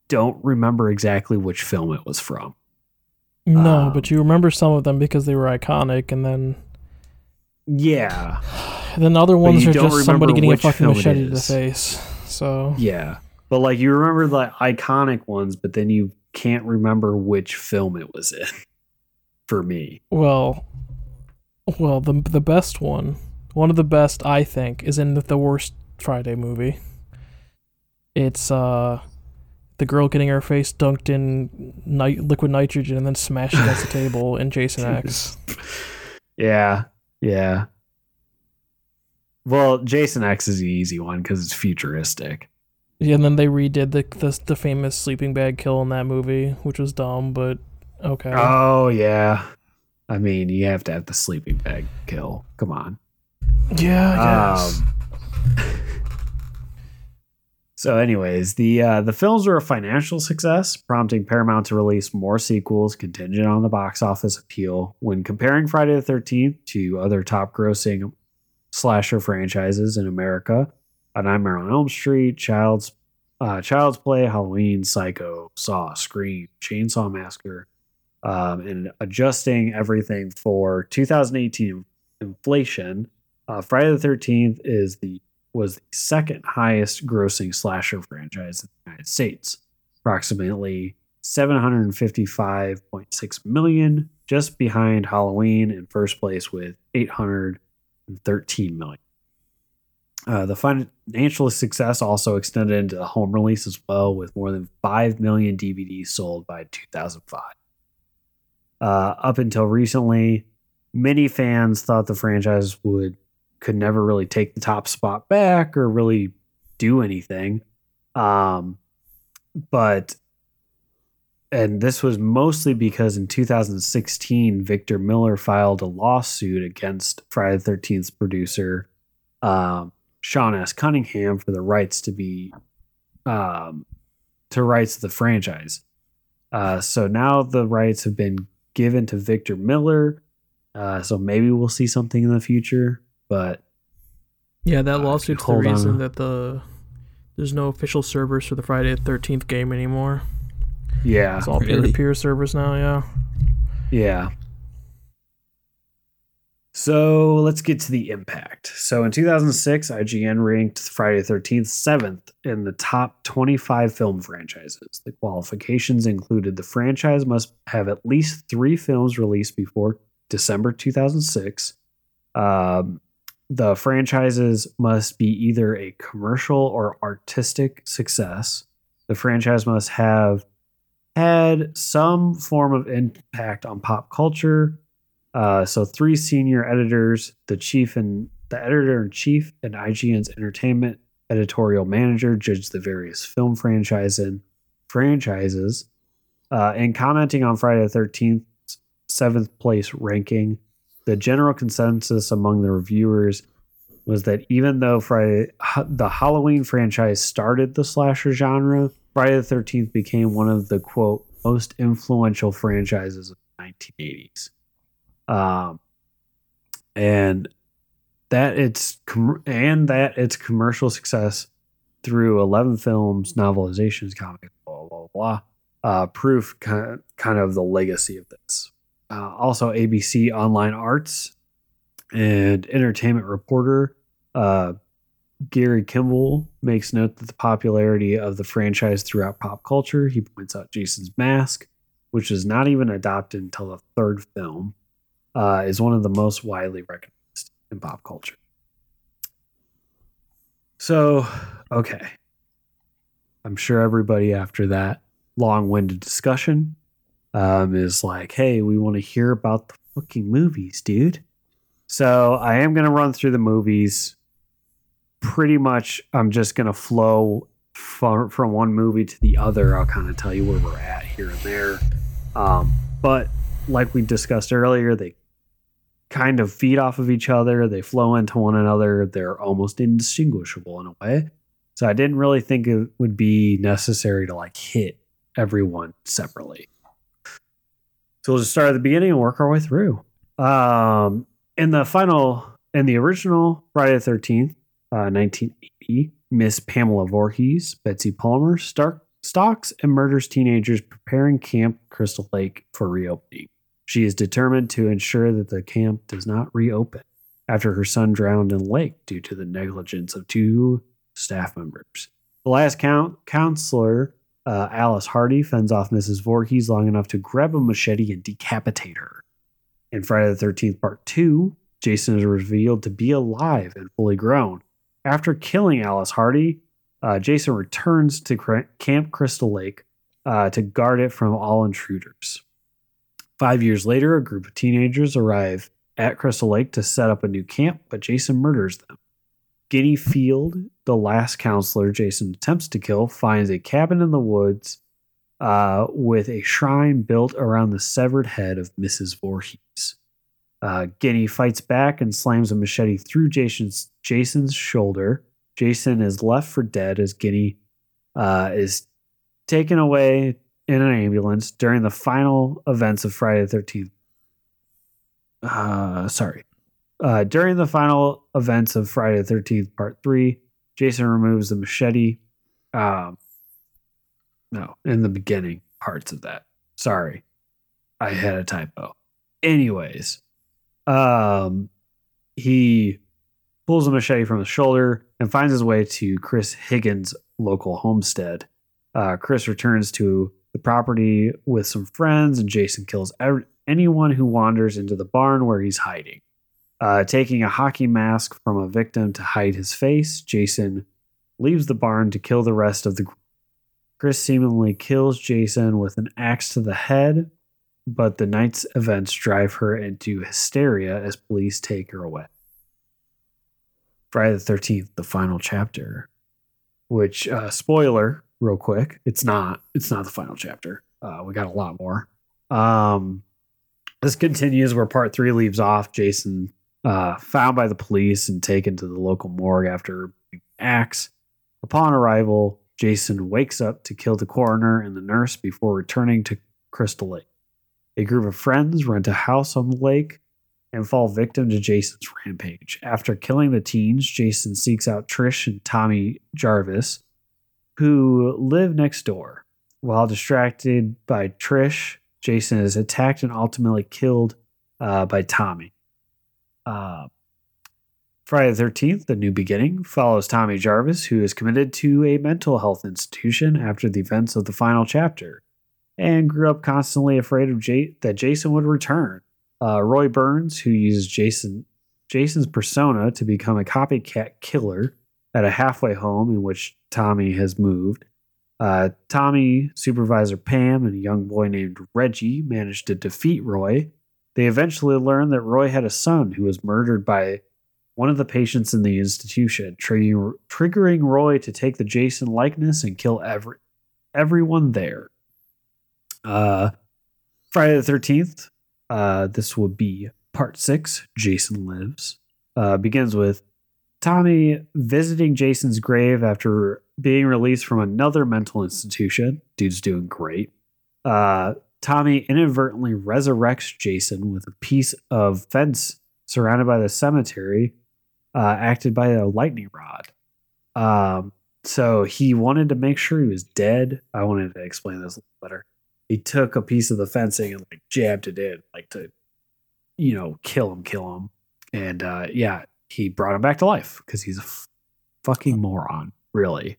Speaker 1: don't remember exactly which film it was from.
Speaker 2: no,
Speaker 1: um,
Speaker 2: but you remember some of them because they were iconic, and then
Speaker 1: Yeah.
Speaker 2: and then other ones are just somebody getting a fucking machete to the face. So
Speaker 1: Yeah. But like you remember the iconic ones, but then you can't remember which film it was in for me.
Speaker 2: well, well, the the best one, one of the best I think, is in the, the worst Friday movie. It's uh, the girl getting her face dunked in nit- liquid nitrogen and then smashed against the table in Jason X.
Speaker 1: Yeah. Yeah. Well, Jason X is the easy one because it's futuristic.
Speaker 2: Yeah, and then they redid the, the the famous sleeping bag kill in that movie, which was dumb, but okay.
Speaker 1: Oh yeah. I mean, you have to have the sleeping bag kill. Come on.
Speaker 2: yeah, guess.
Speaker 1: So, anyways, the uh, the films were a financial success, prompting Paramount to release more sequels contingent on the box office appeal. When comparing Friday the Thirteenth to other top grossing slasher franchises in America, A Nightmare on Elm Street, Child's uh, Child's Play, Halloween, Psycho, Saw, Scream, Chainsaw Massacre, um, and adjusting everything for 2018 inflation, uh, Friday the Thirteenth is the was the second highest grossing slasher franchise in the United States, approximately 755.6 million, just behind Halloween in first place with 813 million. Uh, the financial success also extended into the home release as well, with more than 5 million DVDs sold by 2005. Uh, up until recently, many fans thought the franchise would could never really take the top spot back or really do anything. Um, but and this was mostly because in 2016, Victor Miller filed a lawsuit against Friday the 13th's producer, um, Sean S. Cunningham, for the rights to be um, to rights to the franchise. Uh, so now the rights have been given to Victor Miller. Uh, so maybe we'll see something in the future, but
Speaker 2: Yeah, that
Speaker 1: Uh,
Speaker 2: lawsuit's the
Speaker 1: hold on.
Speaker 2: reason that the there's no official servers for the Friday the Thirteenth game anymore.
Speaker 1: yeah,
Speaker 2: It's all
Speaker 5: Really?
Speaker 2: peer-to-peer servers now. Yeah.
Speaker 1: Yeah. So let's get to the impact. So in 2006, IGN ranked Friday the 13th seventh in the top 25 film franchises. The qualifications included the franchise must have at least three films released before December 2006. Um, the franchises must be either a commercial or artistic success. The franchise must have had some form of impact on pop culture. Uh, so three senior editors, the chief and the editor in chief, and IGN's entertainment editorial manager judged the various film franchise and franchises. Uh, in commenting on Friday the Thirteenth seventh place ranking, the general consensus among the reviewers was that even though Friday the Halloween franchise started the slasher genre, Friday the 13th became one of the quote most influential franchises of the 1980s. Um, and that its com- and that its commercial success through 11 films, novelizations, comics, blah blah blah, uh, proof kind of, kind of the legacy of this. Uh, also, ABC Online Arts and entertainment reporter uh, Gary Kemble makes note that the popularity of the franchise throughout pop culture. He points out Jason's Mask, which is not even adopted until the third film, uh, is one of the most widely recognized in pop culture. So, okay. I'm sure everybody after that long winded discussion um, is like, hey, we want to hear about the fucking movies, dude. So I am going to run through the movies pretty much I'm just gonna flow from from one movie to the other. I'll kind of tell you where we're at here and there. Um, but like we discussed earlier, they kind of feed off of each other. They flow into one another. They're almost indistinguishable in a way. So I didn't really think it would be necessary to like hit everyone separately. So we'll just start at the beginning and work our way through. Um, in the final, in the original Friday the Thirteenth, uh, 1980, Miss Pamela Voorhees, Betsy Palmer, Stark, stalks and murders teenagers preparing Camp Crystal Lake for reopening. She is determined to ensure that the camp does not reopen after her son drowned in the lake due to the negligence of two staff members. The last count, counselor, uh, Alice Hardy, fends off Mrs. Voorhees long enough to grab a machete and decapitate her. In Friday the 13th, Part 2, Jason is revealed to be alive and fully grown. After killing Alice Hardy, uh, Jason returns to Camp Crystal Lake uh, to guard it from all intruders. Five years later, a group of teenagers arrive at Crystal Lake to set up a new camp, but Jason murders them. Ginny Field, the last counselor Jason attempts to kill, finds a cabin in the woods uh, with a shrine built around the severed head of Mrs. Voorhees. Uh, fights back and slams a machete through Jason's, Jason's shoulder. Jason is left for dead as Ginny uh, is taken away in an ambulance during the final events of Friday the 13th. Uh, sorry. Uh, during the final events of Friday the 13th, part three, Jason removes the machete. Um, no, in the beginning parts of that. Sorry. I had a typo. Anyways, um, he pulls a machete from his shoulder and finds his way to Chris Higgins' local homestead. Uh, Chris returns to the property with some friends, and Jason kills ev- anyone who wanders into the barn where he's hiding. Uh, taking a hockey mask from a victim to hide his face, Jason leaves the barn to kill the rest of the group. Chris seemingly kills Jason with an axe to the head, but the night's events drive her into hysteria as police take her away. Friday the 13th, the final chapter, which, uh, spoiler, real quick, it's not, it's not the final chapter. Uh, we got a lot more. Um, this continues where part three leaves off. Jason uh, found by the police and taken to the local morgue after axe. Upon arrival, Jason wakes up to kill the coroner and the nurse before returning to Crystal Lake. A group of friends rent a house on the lake and fall victim to Jason's rampage. After killing the teens, Jason seeks out Trish and Tommy Jarvis, who live next door. While distracted by Trish, Jason is attacked and ultimately killed uh, by Tommy. Uh, Friday the 13th, The New Beginning, follows Tommy Jarvis, who is committed to a mental health institution after the events of the final chapter and grew up constantly afraid of J- that Jason would return. Uh, Roy Burns, who uses Jason Jason's persona to become a copycat killer at a halfway home in which Tommy has moved. Uh, Tommy, supervisor Pam, and a young boy named Reggie managed to defeat Roy. They eventually learn that Roy had a son who was murdered by one of the patients in the institution, triggering, Roy to take the Jason likeness and kill every, everyone there. Uh, Friday the 13th, uh, this will be part six Jason Lives. Uh, begins with Tommy visiting Jason's grave after being released from another mental institution. Dude's doing great. Uh, Tommy inadvertently resurrects Jason with a piece of fence surrounded by the cemetery, uh, acted by a lightning rod. Um, so he wanted to make sure he was dead. I wanted to explain this a little better. He took a piece of the fencing and like jabbed it in, like to, you know, kill him, kill him. And uh, yeah, he brought him back to life because he's a f- fucking moron, really.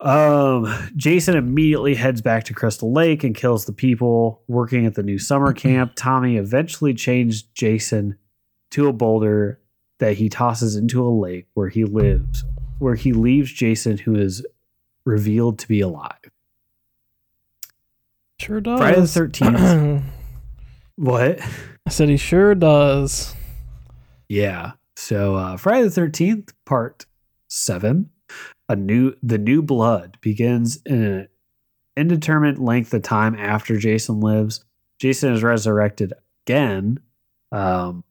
Speaker 1: Um, Jason immediately heads back to Crystal Lake and kills the people working at the new summer camp. Tommy eventually changed Jason to a boulder that he tosses into a lake where he lives, where he leaves Jason, who is revealed to be alive.
Speaker 2: Sure does.
Speaker 1: Friday the 13th. What?
Speaker 2: I said he sure does.
Speaker 1: Yeah. So uh, Friday the Thirteenth, Part Seven, a new the new blood begins in an indeterminate length of time after Jason lives. Jason is resurrected again. Um,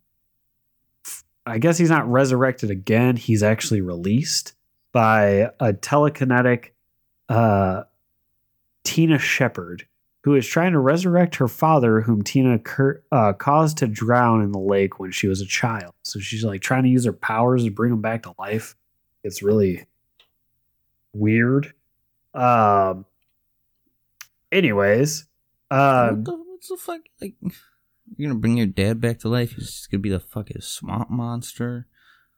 Speaker 1: I guess he's not resurrected again. He's actually released by a telekinetic uh, Tina Shepard, who is trying to resurrect her father, whom Tina cur- uh, caused to drown in the lake when she was a child. So she's like trying to use her powers to bring him back to life. It's really weird. Um. Anyways, uh,
Speaker 5: what the, what's the fuck? Like, you're gonna bring your dad back to life? He's just gonna be the fucking swamp monster.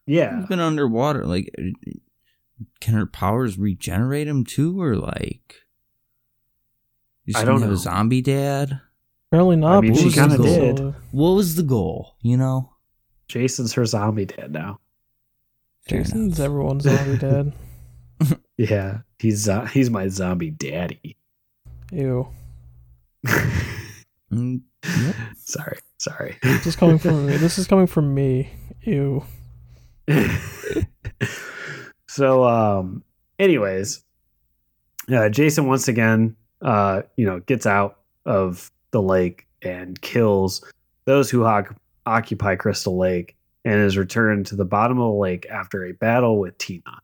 Speaker 1: yeah,
Speaker 5: He's been underwater. Like, uh, can her powers regenerate him too, or like? You
Speaker 1: I
Speaker 5: gonna
Speaker 1: don't
Speaker 5: have
Speaker 1: know.
Speaker 5: a zombie dad.
Speaker 2: Apparently not.
Speaker 1: I
Speaker 2: mean,
Speaker 5: she kinda
Speaker 1: did.
Speaker 5: What was the goal? You know.
Speaker 1: Jason's her zombie dad now.
Speaker 5: Fair
Speaker 2: Jason's
Speaker 5: enough.
Speaker 2: everyone's zombie dad.
Speaker 1: Yeah, he's uh, he's my zombie daddy.
Speaker 2: Ew.
Speaker 5: Mm, yep.
Speaker 1: sorry, sorry.
Speaker 2: This is coming from me. This is coming from me. Ew.
Speaker 1: so um anyways uh jason once again uh you know gets out of the lake and kills those who oc- occupy crystal lake and is returned to the bottom of the lake after a battle with tina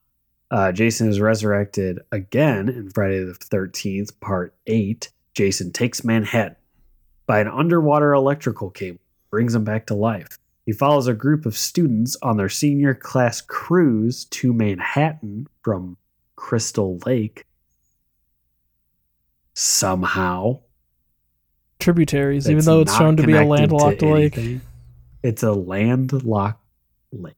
Speaker 1: uh, jason is resurrected again in friday the 13th part 8 jason takes manhattan by an underwater electrical cable brings him back to life he follows a group of students on their senior class cruise to Manhattan from Crystal Lake. Somehow,
Speaker 2: Tributaries, even though it's shown to be a
Speaker 1: to
Speaker 2: landlocked lake.
Speaker 1: It's a landlocked lake.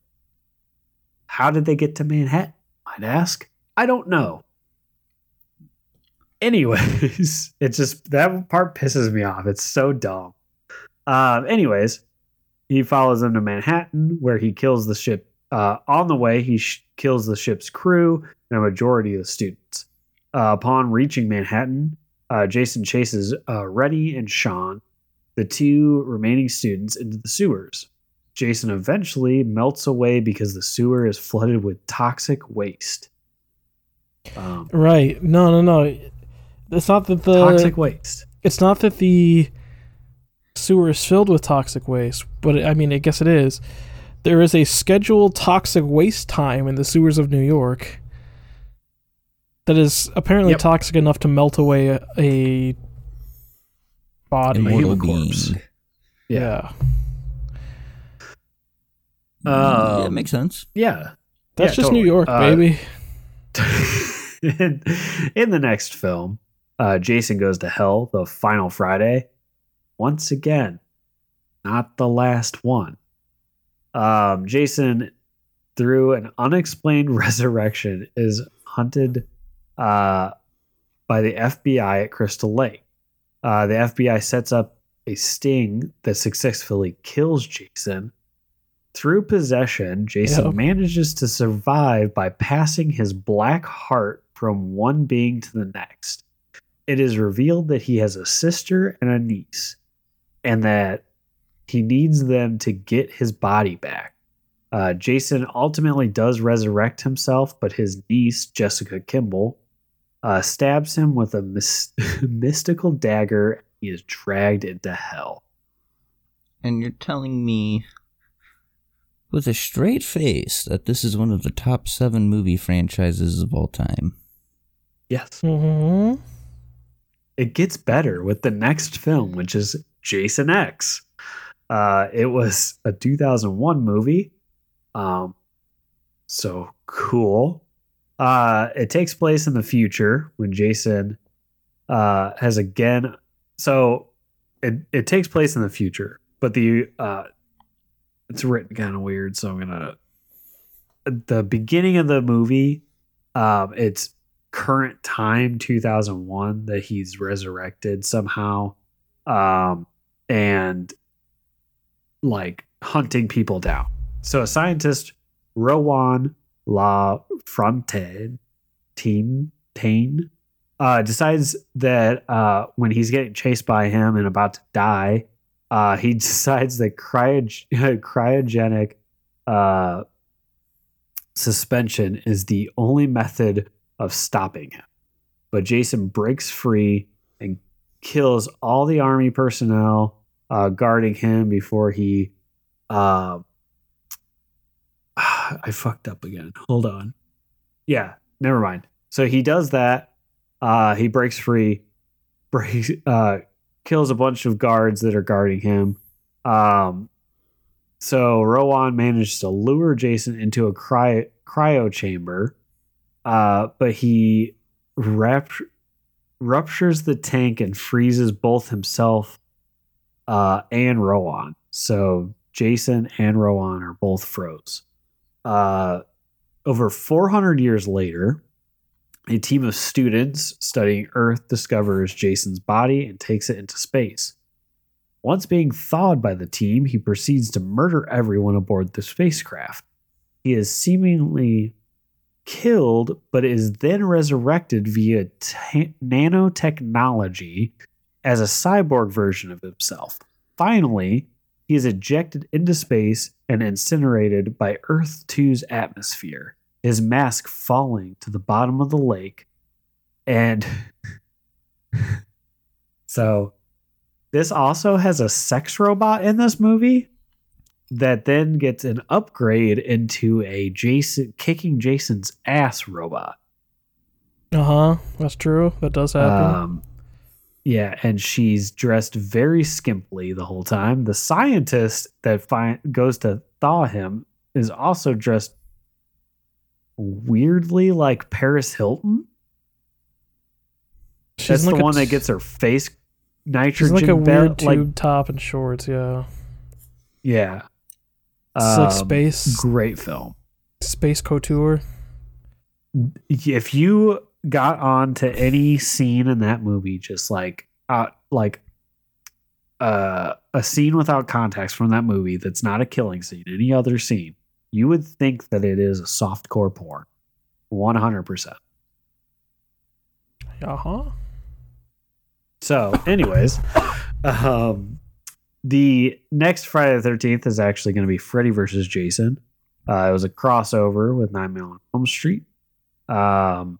Speaker 1: How did they get to Manhattan? I'd ask. I don't know. Anyways, it's just that part pisses me off. It's so dumb. Um, anyways, he follows them to Manhattan, where he kills the ship. Uh, on the way, he sh- kills the ship's crew and a majority of the students. Uh, upon reaching Manhattan, uh, Jason chases uh, Reddy and Sean, the two remaining students, into the sewers. Jason eventually melts away because the sewer is flooded with toxic waste. Um,
Speaker 2: Right. No, no, no. It's not that the
Speaker 1: toxic waste.
Speaker 2: it's not that the sewer is filled with toxic waste, but I mean, I guess it is. There is a scheduled toxic waste time in the sewers of New York that is apparently
Speaker 1: Yep.
Speaker 2: toxic enough to melt away a, a body.
Speaker 1: Immortal
Speaker 5: Immortal
Speaker 1: corpse.
Speaker 5: being.
Speaker 2: Yeah.
Speaker 5: yeah,
Speaker 1: Um,
Speaker 5: it makes sense.
Speaker 1: Yeah.
Speaker 2: That's
Speaker 1: Yeah,
Speaker 2: just New. York,
Speaker 1: Uh,
Speaker 2: baby.
Speaker 1: in, in the next film, uh, Jason goes to hell the final Friday. Once again, not the last one. Um, Jason, through an unexplained resurrection, is hunted uh, by the FBI at Crystal Lake. Uh, the FBI sets up a sting that successfully kills Jason. Through possession, Jason
Speaker 2: Yep.
Speaker 1: manages to survive by passing his black heart from one being to the next. It is revealed that he has a sister and a niece, and that he needs them to get his body back. Uh, Jason ultimately does resurrect himself, but his niece, Jessica Kimball, uh, stabs him with a mys- mystical dagger. He is dragged into hell.
Speaker 5: And you're telling me with a straight face that this is one of the top seven movie franchises of all time.
Speaker 1: Yes.
Speaker 2: Mm-hmm.
Speaker 1: It gets better with the next film, which is Jason X. Uh, it was a 2001 movie. Um, so cool. Uh, it takes place in the future when Jason uh, has again. So it, it takes place in the future, but the uh, it's written kind of weird. So I'm gonna the beginning of the movie. Um, it's current time 2001 that he's resurrected somehow, um, and like hunting people down. So a scientist, Rowan La Frontaine, Tain, uh, decides that uh, when he's getting chased by him and about to die, uh, he decides that cryog- cryogenic uh, suspension is the only method of stopping him. But Jason breaks free and kills all the army personnel uh, guarding him before he. Uh, I fucked up again. Hold on. Yeah, never mind. So he does that. Uh, he breaks free, breaks, uh, kills a bunch of guards that are guarding him. Um, so Rowan manages to lure Jason into a cry- cryo chamber, uh, but he ruptures the tank and freezes both himself uh, and Rowan. So Jason and Rowan are both froze. Uh, over 400 years later, a team of students studying Earth discovers Jason's body and takes it into space. Once being thawed by the team, he proceeds to murder everyone aboard the spacecraft. He is seemingly killed, but is then resurrected via t- nanotechnology as a cyborg version of himself. Finally, he is ejected into space and incinerated by Earth 2's atmosphere, his mask falling to the bottom of the lake. And so, this also has a sex robot in this movie that then gets an upgrade into a Jason kicking Jason's ass robot.
Speaker 2: Uh huh. That's true. That does happen.
Speaker 1: Um, yeah, and she's dressed very skimpily the whole time. The scientist that find, goes to thaw him is also dressed weirdly like Paris Hilton.
Speaker 2: she's
Speaker 1: That's the
Speaker 2: like a
Speaker 1: one that gets her face
Speaker 2: She's
Speaker 1: nitrogen
Speaker 2: like a weird
Speaker 1: belt. Like,
Speaker 2: tube top and shorts. Yeah.
Speaker 1: yeah,
Speaker 2: It's like
Speaker 1: Um,
Speaker 2: space
Speaker 1: Great film.
Speaker 2: space couture.
Speaker 1: if you got on to any scene in that movie just like uh like uh a scene without context from that movie that's not a killing scene any other scene you would think that it is a soft core porn 100%
Speaker 2: Uh huh.
Speaker 1: so anyways um the next friday the 13th is actually going to be freddy versus jason. Uh, it was a crossover with Nightmare on Elm street. Um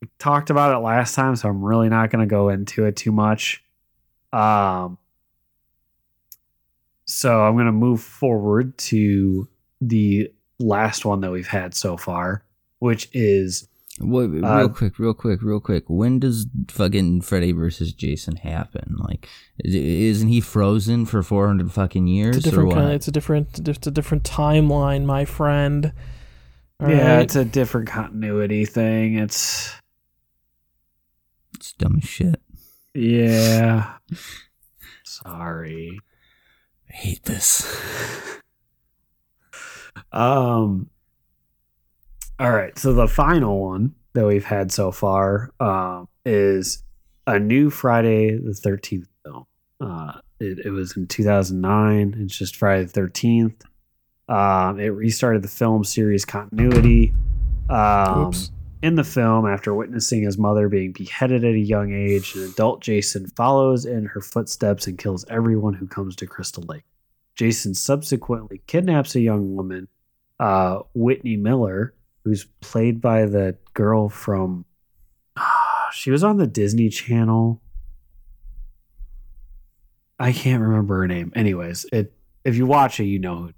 Speaker 1: we talked about it last time so i'm really not going to go into it too much. Um so i'm going to move forward to the last one that we've had so far which is
Speaker 5: Wait, wait, real
Speaker 1: Uh,
Speaker 5: quick, real quick, real quick. When does fucking Freddy versus Jason happen? Like, is- isn't he frozen for four hundred fucking years
Speaker 2: It's a
Speaker 5: or
Speaker 2: different
Speaker 5: what?
Speaker 2: kind. It's a different. It's a different timeline, my friend. All
Speaker 1: yeah
Speaker 2: right?
Speaker 1: it's a different continuity thing it's
Speaker 5: it's dumb as shit.
Speaker 1: yeah sorry
Speaker 5: I hate this.
Speaker 1: Um. All right, so the final one that we've had so far um, is a new Friday the Thirteenth film. Uh, it, it was in 2009. It's just Friday the Thirteenth. Um, it restarted the film series continuity. Um, in the film, after witnessing his mother being beheaded at a young age, an adult Jason follows in her footsteps and kills everyone who comes to Crystal Lake. Jason subsequently kidnaps a young woman, uh, Whitney Miller, who's played by the girl from. she was on the Disney Channel. I can't remember her name. Anyways, it if you watch it, you know who.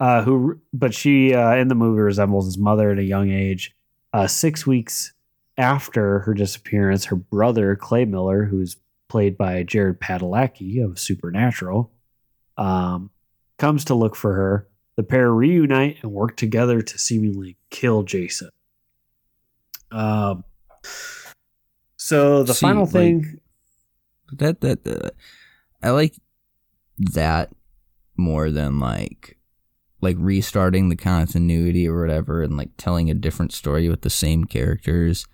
Speaker 1: Uh, who, but she uh, in the movie resembles his mother at a young age. Uh, six weeks after her disappearance, her brother Clay Miller, who's played by Jared Padalecki of Supernatural, um, comes to look for her. The pair reunite and work together to seemingly kill Jason. Um, so the
Speaker 5: See,
Speaker 1: final
Speaker 5: like-
Speaker 1: thing,
Speaker 5: That that uh, I like that more than like like restarting the continuity or whatever and like telling a different story with the same characters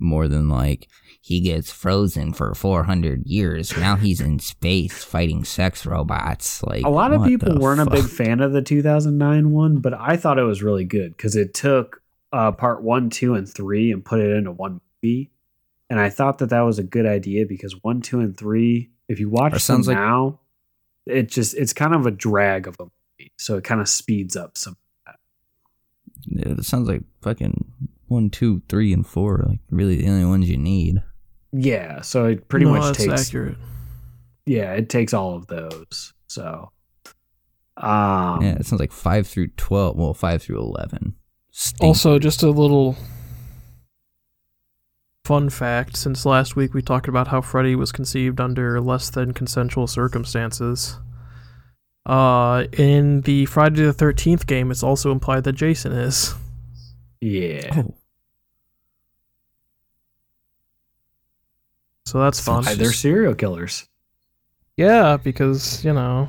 Speaker 5: more than like he gets frozen for 400 years now he's in space fighting sex robots like
Speaker 1: a lot of people weren't a big fan of the 2009 one, but I thought it was really good because it took uh, part one, two, and three and put it into one movie. And I thought that that was a good idea because one, two, and three, if you watch them
Speaker 5: like-
Speaker 1: now, it just it's kind of a drag of a movie. so it kind of speeds up some.
Speaker 5: Yeah, that sounds like fucking one, two, three, and four. are Like really the only ones you need.
Speaker 1: Yeah, so it pretty
Speaker 2: No,
Speaker 1: much
Speaker 2: that's
Speaker 1: takes
Speaker 2: accurate.
Speaker 1: yeah, it takes all of those. So, um,
Speaker 5: yeah, it sounds like five through twelve. Well, five through eleven. Stink.
Speaker 2: Also, just a little fun fact since last week we talked about how Freddy was conceived under less than consensual circumstances. Uh, in the Friday the 13th game, it's also implied that Jason is.
Speaker 1: Yeah,
Speaker 5: Oh,
Speaker 2: So that's fun.
Speaker 1: They're serial killers.
Speaker 2: Yeah, because, you know,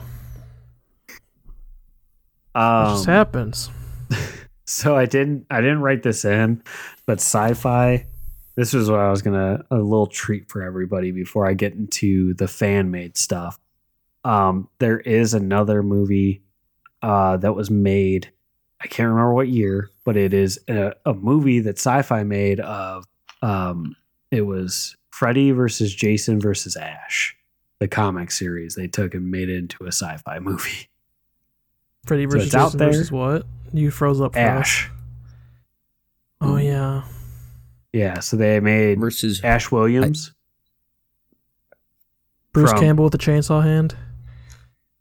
Speaker 2: it
Speaker 1: Um,
Speaker 2: just happens.
Speaker 1: so I didn't I didn't write this in, but sci-fi. This was what I was gonna a little treat for everybody before I get into the fan made stuff. Um, there is another movie uh, that was made. I can't remember what year, but it is a, a movie that sci-fi made of. Um, it was Freddy versus Jason versus Ash, the comic series. They took and made it into a sci-fi movie.
Speaker 2: Freddy
Speaker 1: so
Speaker 2: versus
Speaker 1: it's out
Speaker 2: Jason
Speaker 1: there.
Speaker 2: versus what? You froze up for us.
Speaker 1: Ash,
Speaker 2: Oh, yeah.
Speaker 1: yeah. So they made
Speaker 5: versus
Speaker 1: Ash Williams.
Speaker 2: Bruce
Speaker 1: From-
Speaker 2: Campbell with the chainsaw hand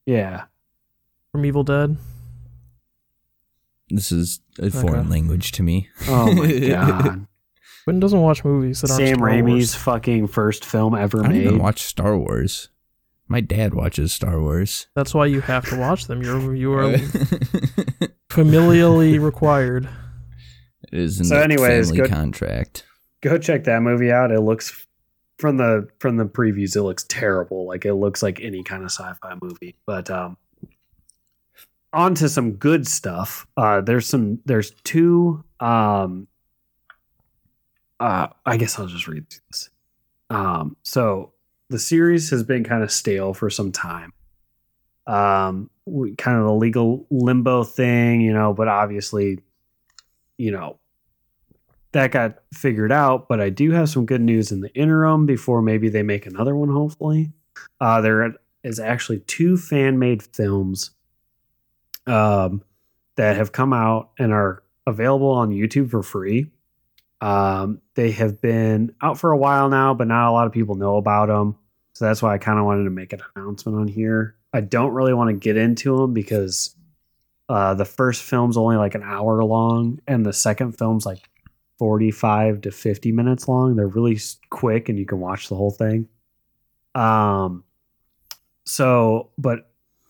Speaker 1: yeah.
Speaker 2: from Evil Dead.
Speaker 5: This is a foreign language to me.
Speaker 1: Oh my god.
Speaker 2: Quentin doesn't watch movies that aren't
Speaker 1: Sam
Speaker 2: Star
Speaker 1: Raimi's
Speaker 2: Wars.
Speaker 1: fucking first film ever
Speaker 5: I don't
Speaker 1: made.
Speaker 5: even watch Star Wars. My dad watches Star Wars.
Speaker 2: That's why you have to watch them. You're you are familially required.
Speaker 5: It is in
Speaker 1: So
Speaker 5: the
Speaker 1: anyways,
Speaker 5: family
Speaker 1: go-
Speaker 5: contract.
Speaker 1: Go check that movie out. It looks from the from the previews, it looks terrible. Like it looks like any kind of sci-fi movie. But um on to some good stuff. Uh there's some there's two um uh I guess I'll just read this. Um so the series has been kind of stale for some time. Um we, kind of the legal limbo thing, you know, but obviously you know that got figured out, but I do have some good news in the interim before maybe they make another one, hopefully. Uh, there is actually two fan made films um, that have come out and are available on YouTube for free. Um, they have been out for a while now, but not a lot of people know about them. So that's why I kind of wanted to make an announcement on here. I don't really want to get into them because uh, the first film's only like an hour long, and the second film's like 45 to 50 minutes long. They're really quick and you can watch the whole thing. Um so but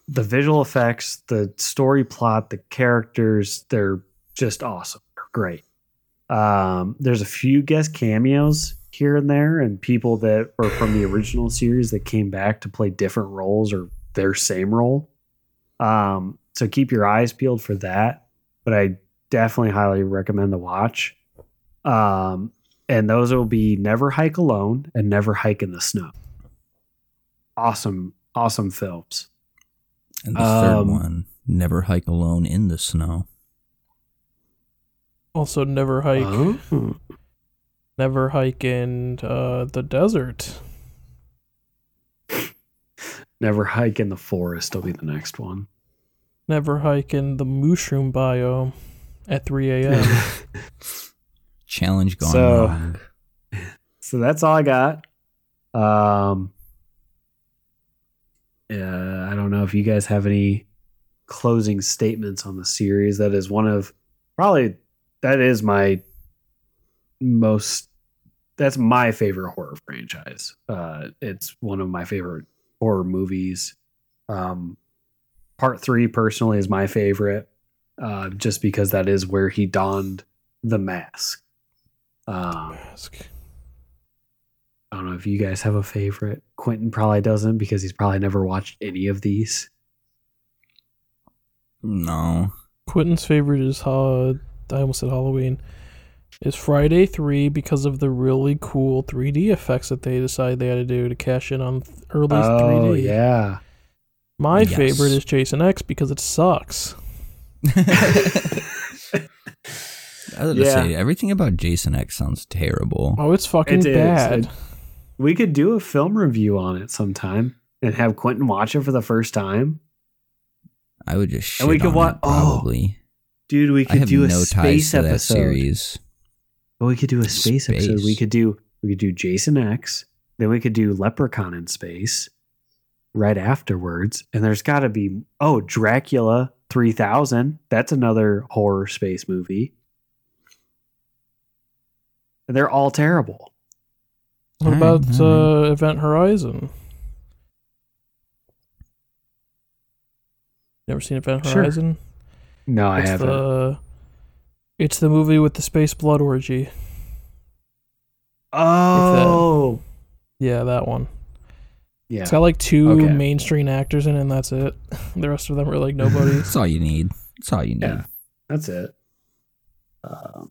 Speaker 1: the visual effects, the story plot, the characters, they're just awesome. They're great. Um there's a few guest cameos here and there and people that were from the original series that came back to play different roles or their same role. Um so keep your eyes peeled for that, but I definitely highly recommend the watch. Um, and those will be Never Hike Alone and Never Hike in the Snow. Awesome, awesome films.
Speaker 5: And the third
Speaker 1: Um,
Speaker 5: one, never hike alone in the snow.
Speaker 2: Also, never hike,
Speaker 1: Oh.
Speaker 2: never hike in uh, the desert.
Speaker 1: Never Hike in the Forest will be the next one.
Speaker 2: Never hike in the mushroom biome at 3 a.m.
Speaker 5: Challenge gone
Speaker 1: So-
Speaker 5: wrong.
Speaker 1: so that's all I got. Um, yeah, I don't know if you guys have any closing statements on the series. That is one of probably that is my most that's my favorite horror franchise. Uh, it's one of my favorite horror movies. Um, part three personally is my favorite, uh, just because that is where he donned the mask. Um,
Speaker 2: Mask.
Speaker 1: I don't know if you guys have a favorite. Quentin probably doesn't because he's probably never watched any of these.
Speaker 5: No.
Speaker 2: Quentin's favorite is uh, I almost said Halloween. Is Friday three because of the really cool 3D effects that they decided they had to do to cash in on early
Speaker 1: Oh
Speaker 2: 3D.
Speaker 1: yeah.
Speaker 2: My
Speaker 5: Yes.
Speaker 2: favorite is Jason X because it sucks.
Speaker 5: I was gonna
Speaker 1: Yeah.
Speaker 5: say everything about Jason X sounds terrible.
Speaker 2: Oh, it's fucking
Speaker 1: It is.
Speaker 2: bad.
Speaker 1: It- We could do a film review on it sometime and have Quentin watch it for the first time.
Speaker 5: I would just shit
Speaker 1: And we could
Speaker 5: watch.
Speaker 1: oh,
Speaker 5: probably.
Speaker 1: Dude, we could do a
Speaker 5: no
Speaker 1: space episode.
Speaker 5: series.
Speaker 1: But we could do a space, episode. We could do we could do Jason X. Then we could do Leprechaun in space right afterwards. And there's got to be oh Dracula three thousand. That's another horror space movie. And they're all terrible.
Speaker 2: What
Speaker 5: Alright,
Speaker 2: about
Speaker 5: alright.
Speaker 2: uh, Event Horizon? Never seen Event
Speaker 1: Sure.
Speaker 2: Horizon?
Speaker 1: No, I
Speaker 2: it's
Speaker 1: haven't.
Speaker 2: the it's the movie with the space blood orgy.
Speaker 1: oh,
Speaker 2: Yeah, that one.
Speaker 1: yeah.
Speaker 2: It's got like two
Speaker 1: Okay.
Speaker 2: mainstream actors in it, and that's it. The rest of them are like nobody.
Speaker 5: That's all you need. That's all you need.
Speaker 1: Yeah. That's it. Um,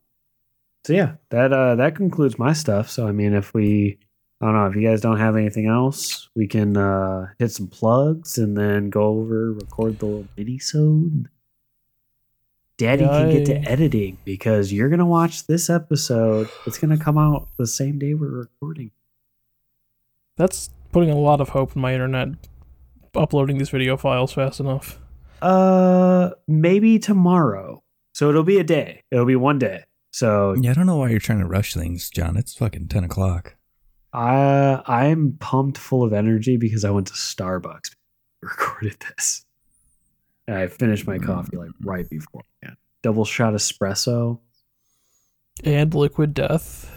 Speaker 1: so yeah, that uh, that concludes my stuff. So I mean, if we, I don't know, if you guys don't have anything else, we can uh, hit some plugs and then go over record the little mini sode. Daddy can get to editing because you're gonna watch this episode. It's gonna come out the same day we're recording.
Speaker 2: That's putting a lot of hope in my internet uploading these video files fast enough.
Speaker 1: Uh, maybe tomorrow. So it'll be a day. It'll be one day. So
Speaker 6: Yeah, I don't know why you're trying to rush things, John. It's fucking ten o'clock.
Speaker 1: I I'm pumped full of energy because I went to Starbucks recorded this. And I finished my coffee like right before. Yeah. Double shot espresso.
Speaker 2: And Liquid Death.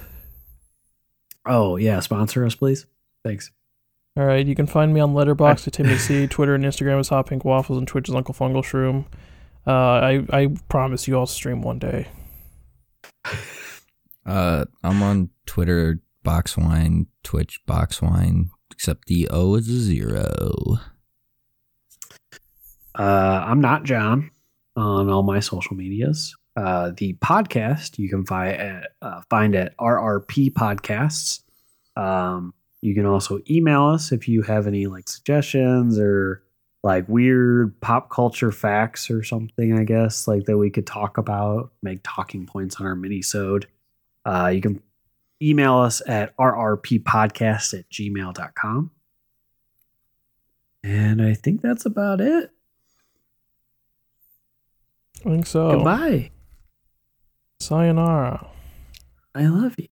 Speaker 1: Oh yeah, sponsor us please. Thanks.
Speaker 2: All right, you can find me on Letterboxd at Timmy C. Twitter and Instagram is Hot Pink Waffles, and Twitch is Uncle Fungal Shroom. Uh, I I promise you I'll stream one day.
Speaker 5: Uh, I'm on Twitter, Boxwine, Twitch, Boxwine, except the O is a zero.
Speaker 1: Uh, I'm not John on all my social medias. Uh, the podcast you can find at, uh, find at RRP Podcasts. Um, you can also email us if you have any like suggestions or like weird pop culture facts or something. I guess like that we could talk about, make talking points on our mini-sode. Uh, you can email us at rrppodcast at gmail.com. And I think that's about it.
Speaker 2: I think so.
Speaker 1: Goodbye.
Speaker 2: Sayonara.
Speaker 1: I love you.